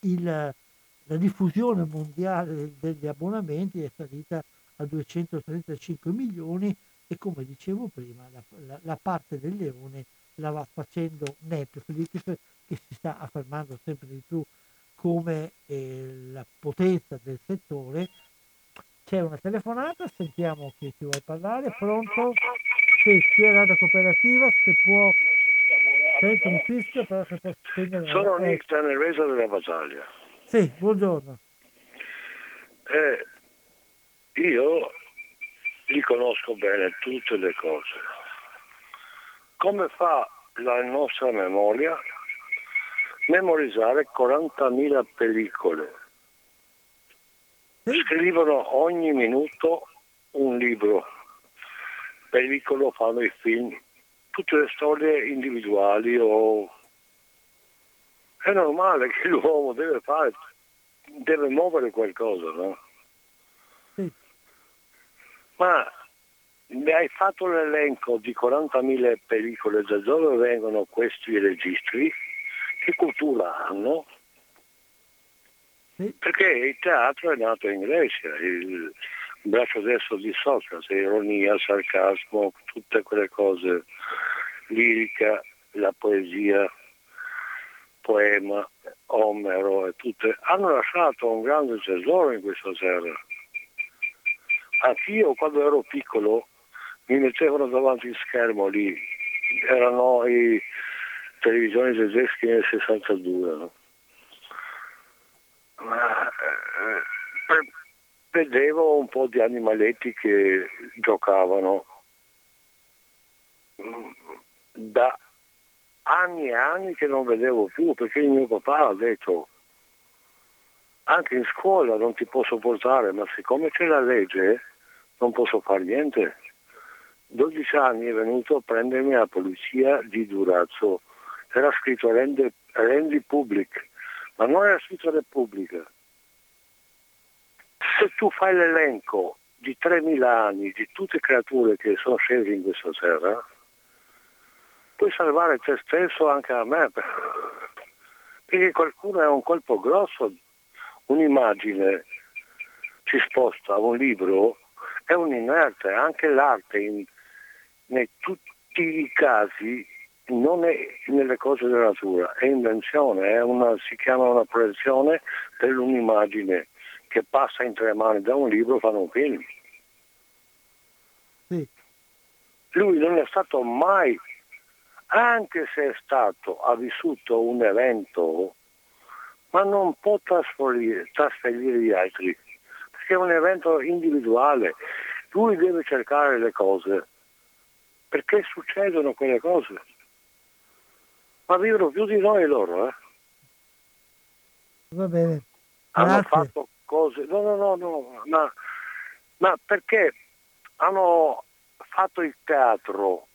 il, la diffusione mondiale degli abbonamenti è salita a 235 milioni e come dicevo prima la, la, la parte del leone la va facendo Netflix che si sta affermando sempre di più come eh, la potenza del settore. C'è una telefonata, sentiamo chi ci vuole parlare. Pronto? Sì, è Radio Cooperativa, se può... Sento un fischio, però se può spegnere... Sono eh. Nick Taneresa della Battaglia. Sì, buongiorno. Eh, io li conosco bene tutte le cose. Come fa la nostra memoria memorizzare 40.000 pellicole? Scrivono ogni minuto un libro pellicolo fanno i film, tutte le storie individuali o... È normale che l'uomo deve fare, deve muovere qualcosa, no? Sì. Ma mi hai fatto l'elenco di 40.000 pellicole, da dove vengono questi registri? Che cultura hanno? Sì. Perché il teatro è nato in Grecia, il, braccio destro di Socrate, ironia, sarcasmo, tutte quelle cose, lirica, la poesia, poema, Omero e tutte, hanno lasciato un grande tesoro in questa terra. Anch'io quando ero piccolo mi mettevano davanti il schermo lì, erano i televisioni tedeschi nel 62. No? Ma, eh, per, vedevo un po' di animaletti che giocavano. Da anni e anni che non vedevo più perché il mio papà ha detto anche in scuola non ti posso portare, ma siccome c'è la legge non posso fare niente. 12 anni è venuto a prendermi la polizia di Durazzo, era scritto rendi public, ma non era scritto Repubblica se tu fai l'elenco di 3.000 anni di tutte le creature che sono scese in questa terra, puoi salvare te stesso anche a me, perché qualcuno è un colpo grosso, un'immagine si sposta, un libro è un inerte, anche l'arte in, in tutti i casi non è nelle cose della natura, è invenzione, è una, si chiama una proiezione per un'immagine che passa in tre mani da un libro fanno un film. Sì. Lui non è stato mai, anche se è stato, ha vissuto un evento, ma non può trasferire, trasferire gli altri, perché è un evento individuale. Lui deve cercare le cose, perché succedono quelle cose. Ma vivono più di noi loro, eh? Va bene. Hanno fatto cose, no, no, no, no ma, ma perché hanno fatto il teatro,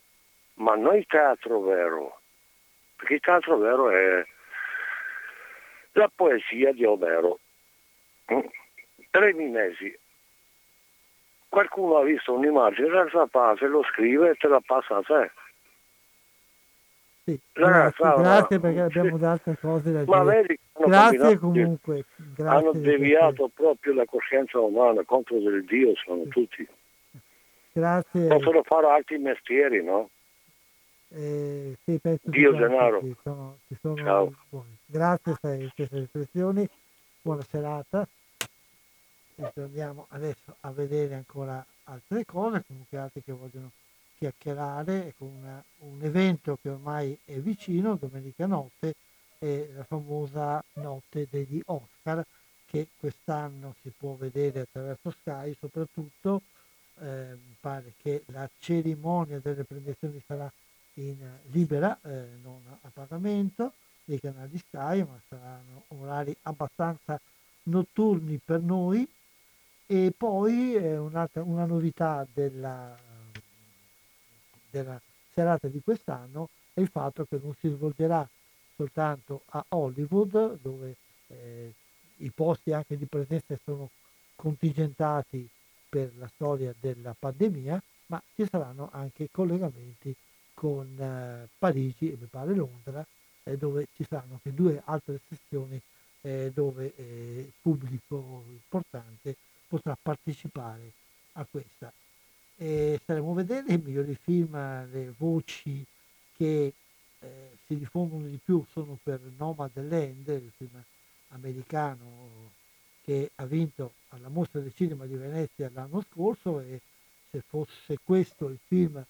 ma non il teatro vero, perché il teatro vero è la poesia di Omero. Mm. Tre mesi. Qualcuno ha visto un'immagine, la parte, lo scrive e te la passa a te. Sì, grazie, grazie, perché abbiamo sì. altre cose da dire. Vedi, grazie comunque. Grazie hanno deviato proprio la coscienza umana contro del Dio, sono sì. tutti. Grazie. Possono fare altri mestieri, no? Eh, sì, Dio denaro. Ci sono, ci sono Ciao. buoni. Grazie per queste riflessioni, buona serata. Ci torniamo adesso a vedere ancora altre cose, comunque altri che vogliono chiacchierare con una- un evento che ormai è vicino, domenica notte, è la famosa notte degli Oscar che quest'anno si può vedere attraverso Sky, soprattutto eh, pare che la cerimonia delle premiazioni sarà in libera, eh, non a pagamento, dei canali Sky, ma saranno orari abbastanza notturni per noi. E poi eh, una novità della, della serata di quest'anno è il fatto che non si svolgerà soltanto a Hollywood, dove eh, i posti anche di presenza sono contingentati per la storia della pandemia, ma ci saranno anche collegamenti con eh, Parigi e mi pare Londra, eh, dove ci saranno anche due altre sessioni eh, dove eh, il pubblico importante potrà partecipare a questa. E staremo a vedere i migliori film, le voci che eh, si diffondono di più sono per Nomadland, il film americano che ha vinto alla Mostra del Cinema di Venezia l'anno scorso e se fosse questo il film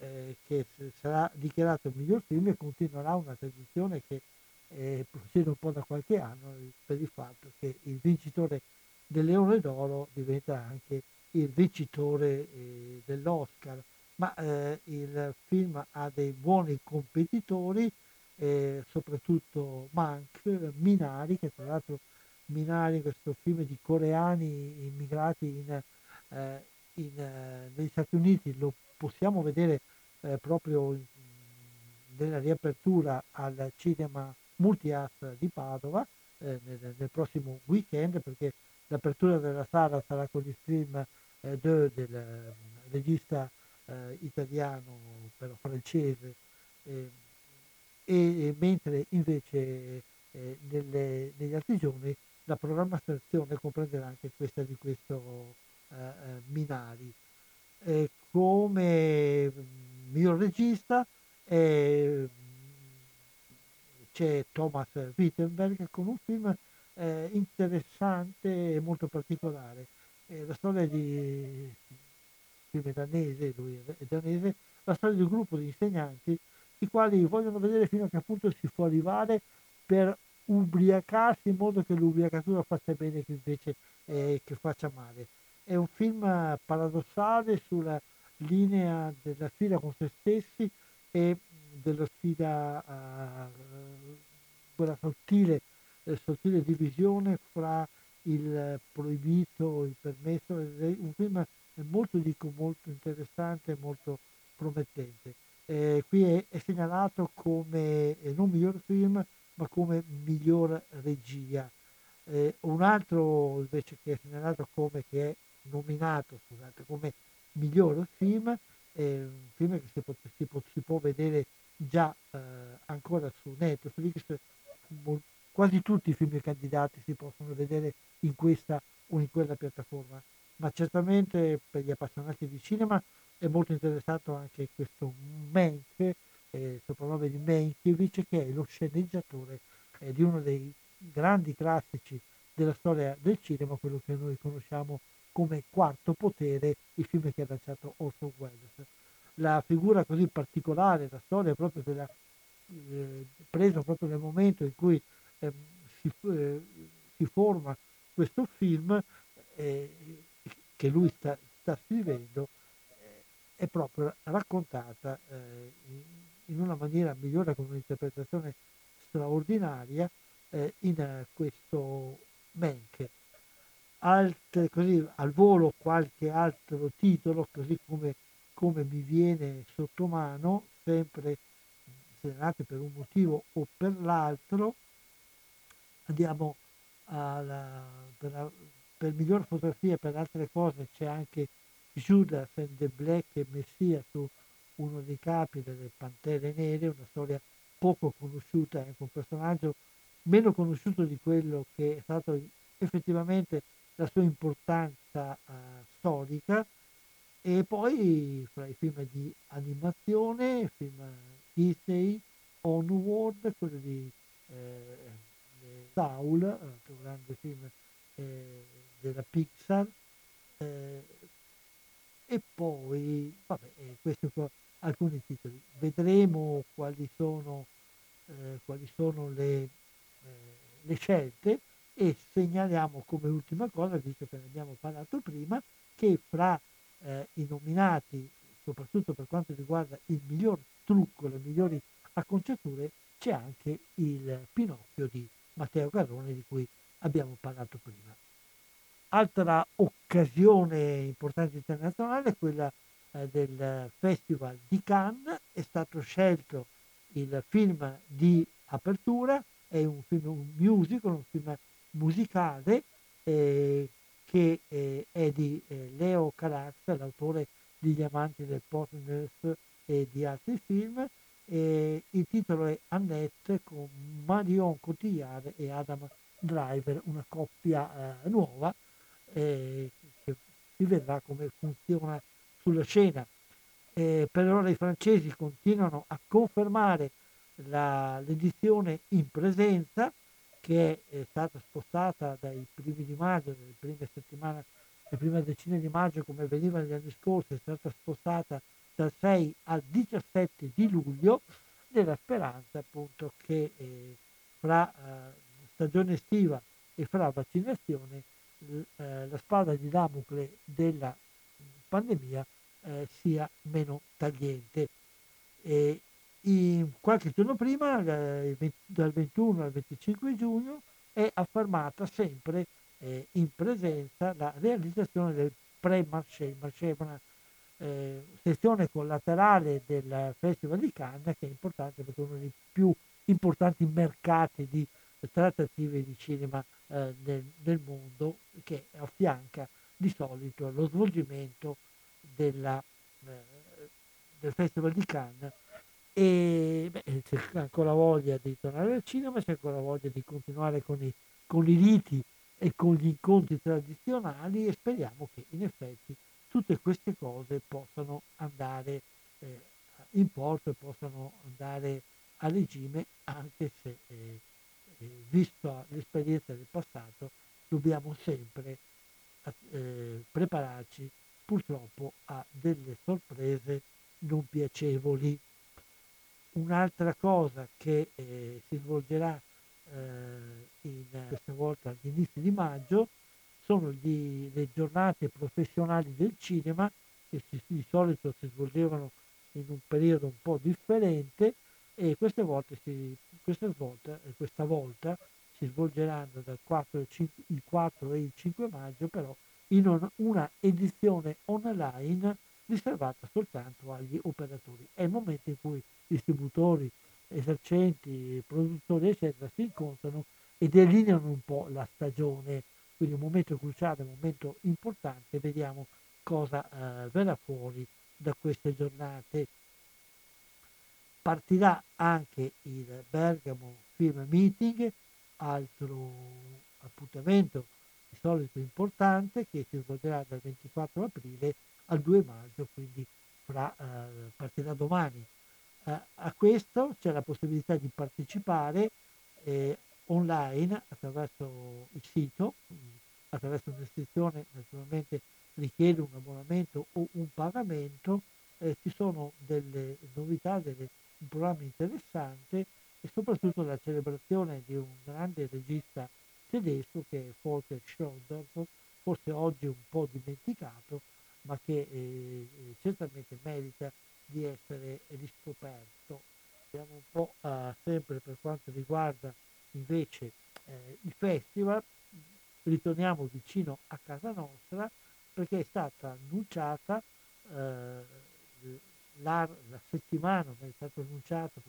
eh, che sarà dichiarato il miglior film continuerà una tradizione che eh, procede un po' da qualche anno per il fatto che il vincitore del Leone d'Oro diventa anche il vincitore eh, dell'Oscar, ma eh, il film ha dei buoni competitori, eh, soprattutto Mank, Minari, che tra l'altro Minari, questo film di coreani immigrati in, eh, in, eh, negli Stati Uniti, lo possiamo vedere eh, proprio nella riapertura al cinema Multias di Padova nel, nel prossimo weekend perché l'apertura della sala sarà con il film eh, de- del eh, regista eh, italiano però francese eh, e, mentre invece eh, nelle- negli altri giorni la programmazione comprenderà anche questa di questo eh, eh, Minari. Come mm, miglior regista eh, c'è Thomas Wittenberg con un film interessante e molto particolare. È la storia di film danese, lui è danese, la storia di un gruppo di insegnanti i quali vogliono vedere fino a che punto si può arrivare per ubriacarsi in modo che l'ubriacatura faccia bene che invece eh, che faccia male. È un film eh, paradossale sulla linea della sfida con se stessi e della sfida, eh, quella sottile, eh, sottile divisione fra il proibito, il permesso. Un film molto, dico, molto interessante e molto promettente. Eh, qui è, è segnalato come eh, non miglior film, ma come miglior regia. Eh, un altro invece che è segnalato come che è nominato scusate, come miglior film è un film che si può, si può, si può vedere già eh, ancora su Netflix Mol- quasi tutti i film candidati si possono vedere in questa o in quella piattaforma ma certamente per gli appassionati di cinema è molto interessato anche questo Menk eh, soprannome di Menkiewicz che è lo sceneggiatore eh, di uno dei grandi classici della storia del cinema, quello che noi conosciamo come Quarto Potere, il film che ha lanciato Orson Welles. La figura così particolare, la storia proprio della, eh, presa proprio nel momento in cui eh, si, eh, si, forma questo film eh, che lui sta, sta scrivendo, eh, è proprio raccontata eh, in, in una maniera migliore, con un'interpretazione straordinaria eh, in questo Menk. Altre, così al volo qualche altro titolo, così come, come mi viene sotto mano, sempre segnalati per un motivo o per l'altro. Andiamo alla, per, la, per miglior fotografia e per altre cose c'è anche Judas and the Black Messia su uno dei capi delle Pantere Nere, una storia poco conosciuta, anche un personaggio meno conosciuto di quello che è stato effettivamente la sua importanza uh, storica. E poi fra i film di animazione, film Disney, Onward, quello di eh, Saul, altro grande film eh, della Pixar, eh, e poi, vabbè, eh, questi sono alcuni titoli. Vedremo quali sono, eh, quali sono le, eh, le scelte e segnaliamo come ultima cosa, visto che ne abbiamo parlato prima, che fra eh, i nominati, soprattutto per quanto riguarda il miglior trucco, le migliori acconciature, c'è anche il Pinocchio di Matteo Garrone di cui abbiamo parlato prima. Altra occasione importante internazionale è quella eh, del Festival di Cannes, è stato scelto il film di apertura, è un film musical, un film musicale eh, che eh, è di eh, Leo Carax, l'autore di Gli amanti del Partners e di altri film. Il titolo è Annette con Marion Cotillard e Adam Driver, una coppia eh, nuova eh, che si vedrà come funziona sulla scena. Eh, per ora i francesi continuano a confermare la, l'edizione in presenza che è stata spostata dai primi di maggio, nelle prime settimane, le prime decine di maggio come veniva negli anni scorsi, è stata spostata dal 6 al 17 di luglio nella speranza appunto che eh, fra eh, stagione estiva e fra vaccinazione eh, la spada di Damocle della pandemia eh, sia meno tagliente. E in, qualche giorno prima, eh, dal 21 al 25 giugno, è affermata sempre eh, in presenza la realizzazione del pre-marché. Marché è una eh, sezione collaterale del Festival di Cannes che è importante perché è uno dei più importanti mercati di trattative di cinema eh, nel, nel, mondo che affianca di solito lo svolgimento della, eh, del Festival di Cannes. E beh, c'è ancora voglia di tornare al cinema, c'è ancora voglia di continuare con i, con i riti e con gli incontri tradizionali e speriamo che in effetti tutte queste cose possano andare eh, in porto e possano andare a regime anche se eh, eh, vista l'esperienza del passato, dobbiamo sempre eh, prepararci purtroppo a delle sorprese non piacevoli. Un'altra cosa che eh, si svolgerà eh, in, questa volta all'inizio di maggio sono gli, le giornate professionali del cinema che si, di solito si svolgevano in un periodo un po' differente e queste volte si, questa, volta, questa volta si svolgeranno dal 4, 5, il 4 e il 5 maggio però in una, una edizione online riservata soltanto agli operatori. È il momento in cui distributori, esercenti, produttori eccetera si incontrano e delineano un po' la stagione, quindi un momento cruciale, un momento importante, vediamo cosa eh, verrà fuori da queste giornate partirà anche il Bergamo Film Meeting, altro appuntamento di solito importante che si svolgerà dal 24 aprile al 2 maggio, quindi fra, eh, partirà domani. Eh, a questo c'è la possibilità di partecipare eh, online attraverso il sito, attraverso un'iscrizione naturalmente richiede un abbonamento o un pagamento, eh, ci sono delle novità, delle un programma interessante e soprattutto la celebrazione di un grande regista tedesco che è Volker Schröder, forse oggi un po' dimenticato, ma che eh, certamente merita di essere riscoperto. Vediamo un po' eh, sempre per quanto riguarda invece eh, il festival, ritorniamo vicino a casa nostra perché è stata annunciata eh, la, la settimana, è stato annunciato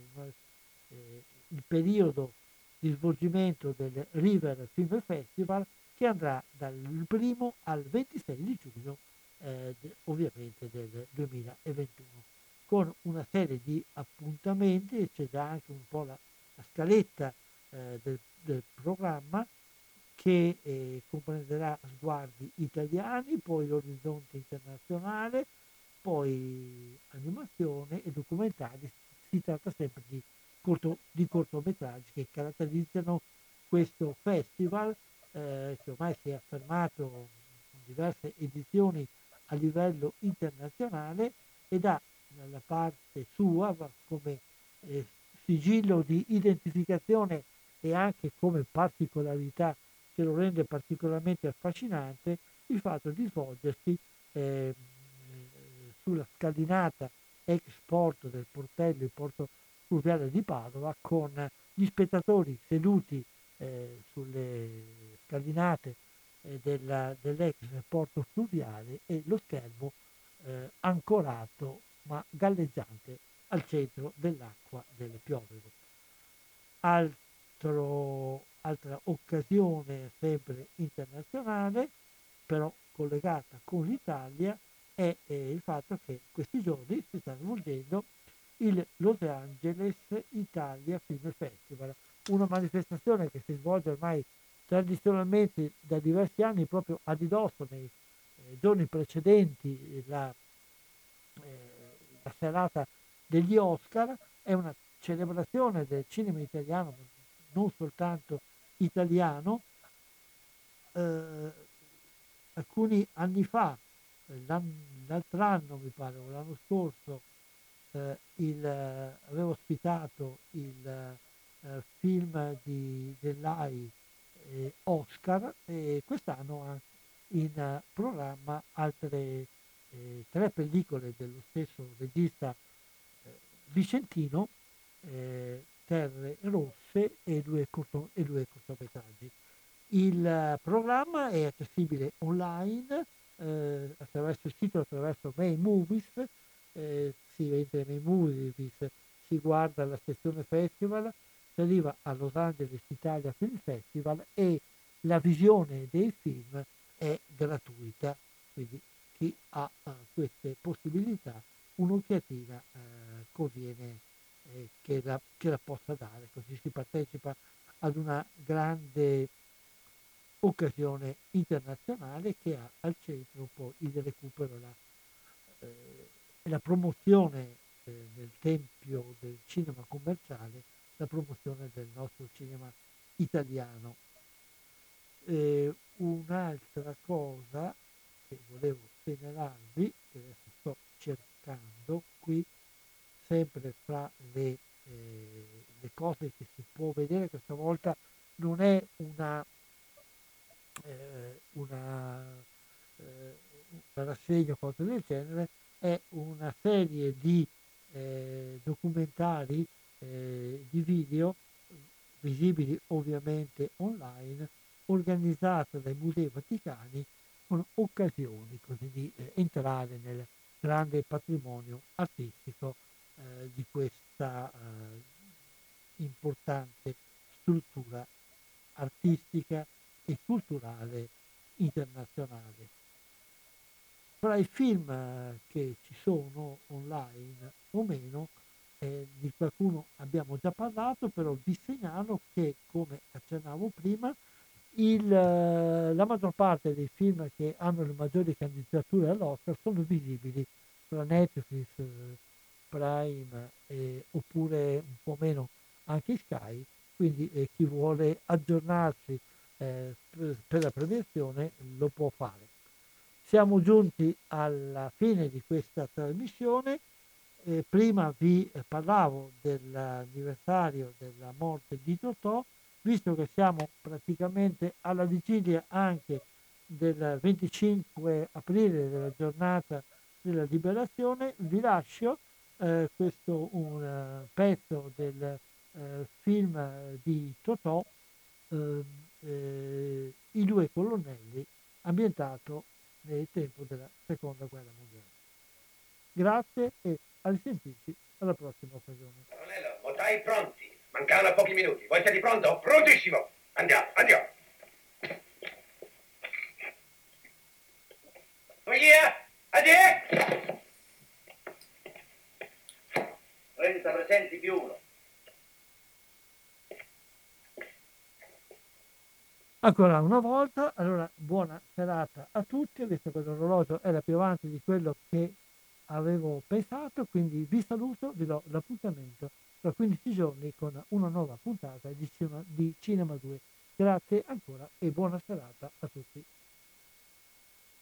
eh, il periodo di svolgimento del River Film Festival che andrà dal 1 al 26 di giugno eh, ovviamente del 2021 con una serie di appuntamenti c'è già anche un po' la, la scaletta eh, del, del, programma che eh, comprenderà sguardi italiani, poi l'orizzonte internazionale, poi animazione e documentari. Si tratta sempre di, corto, di cortometraggi che caratterizzano questo festival eh, che ormai si è affermato in diverse edizioni a livello internazionale ed ha nella parte sua come eh, sigillo di identificazione e anche come particolarità che lo rende particolarmente affascinante il fatto di svolgersi eh, sulla scalinata ex porto del portello, il porto fluviale di Padova, con gli spettatori seduti eh, sulle scalinate eh, della, dell'ex porto fluviale e lo schermo eh, ancorato ma galleggiante al centro dell'acqua del Piovero. Altro, altra occasione sempre internazionale, però collegata con l'Italia, è eh, il fatto che questi giorni si sta svolgendo il Los Angeles Italia Film Festival, una manifestazione che si svolge ormai tradizionalmente da diversi anni proprio a ridosso nei eh, giorni precedenti la, eh, la serata degli Oscar, è una celebrazione del cinema italiano, non soltanto italiano. Eh, alcuni anni fa, l'altro anno mi pare, o l'anno scorso, eh, il, avevo ospitato il eh, film di, dell'AI eh, Oscar e quest'anno ha in programma altre eh, tre pellicole dello stesso regista eh, vicentino, eh, Terre Rosse e due, corto, e due cortometraggi. Il programma è accessibile online eh, attraverso il sito, attraverso May Movies, eh, si entra nei Movies, si guarda la sezione festival, si arriva a Los Angeles Italia Film Festival e la visione dei film è gratuita, quindi chi ha uh, queste possibilità un'occhiatina uh, conviene eh, che, la, che, la, possa dare, così si partecipa ad una grande occasione internazionale che ha al centro poi il recupero la, eh, e la promozione eh, nel tempio del cinema commerciale, la promozione del nostro cinema italiano. Un'altra cosa che volevo segnalarvi, che adesso sto cercando qui, sempre fra le, eh, le cose che si può vedere, questa volta non è una, eh, una, eh, una rassegna o cose del genere, è una serie di eh, documentari, eh, di video visibili ovviamente online, organizzata dai Musei Vaticani con occasioni così di eh, entrare nel grande patrimonio artistico eh, di questa eh, importante struttura artistica e culturale internazionale. Fra i film eh, che ci sono online o meno, eh, di qualcuno abbiamo già parlato, però vi segnalo che, come accennavo prima, il, eh, la maggior parte dei film che hanno le maggiori candidature all'Oscar sono visibili tra Netflix, Prime eh, oppure un po' meno anche Sky, quindi eh, chi vuole aggiornarsi eh, per la premiazione lo può fare. Siamo giunti alla fine di questa trasmissione. Eh, prima vi parlavo dell'anniversario della morte di Totò visto che siamo praticamente alla vigilia anche del 25 aprile della giornata della liberazione, vi lascio eh, questo un uh, pezzo del uh, film di Totò, uh, eh, I due colonnelli, ambientato nel tempo della seconda guerra mondiale. Grazie e a risentirci alla prossima occasione. Colonnello, motai pronti. Mancano pochi minuti. Voi siete pronto? Prontissimo. Andiamo, andiamo. Via, addio. Trenta presenti più uno. Ancora una volta, allora buona serata a tutti, ho visto che l'orologio era più avanti di quello che avevo pensato, quindi vi saluto, vi do l'appuntamento tra 15 giorni con una nuova puntata di Cinema 2. Grazie ancora e buona serata a tutti.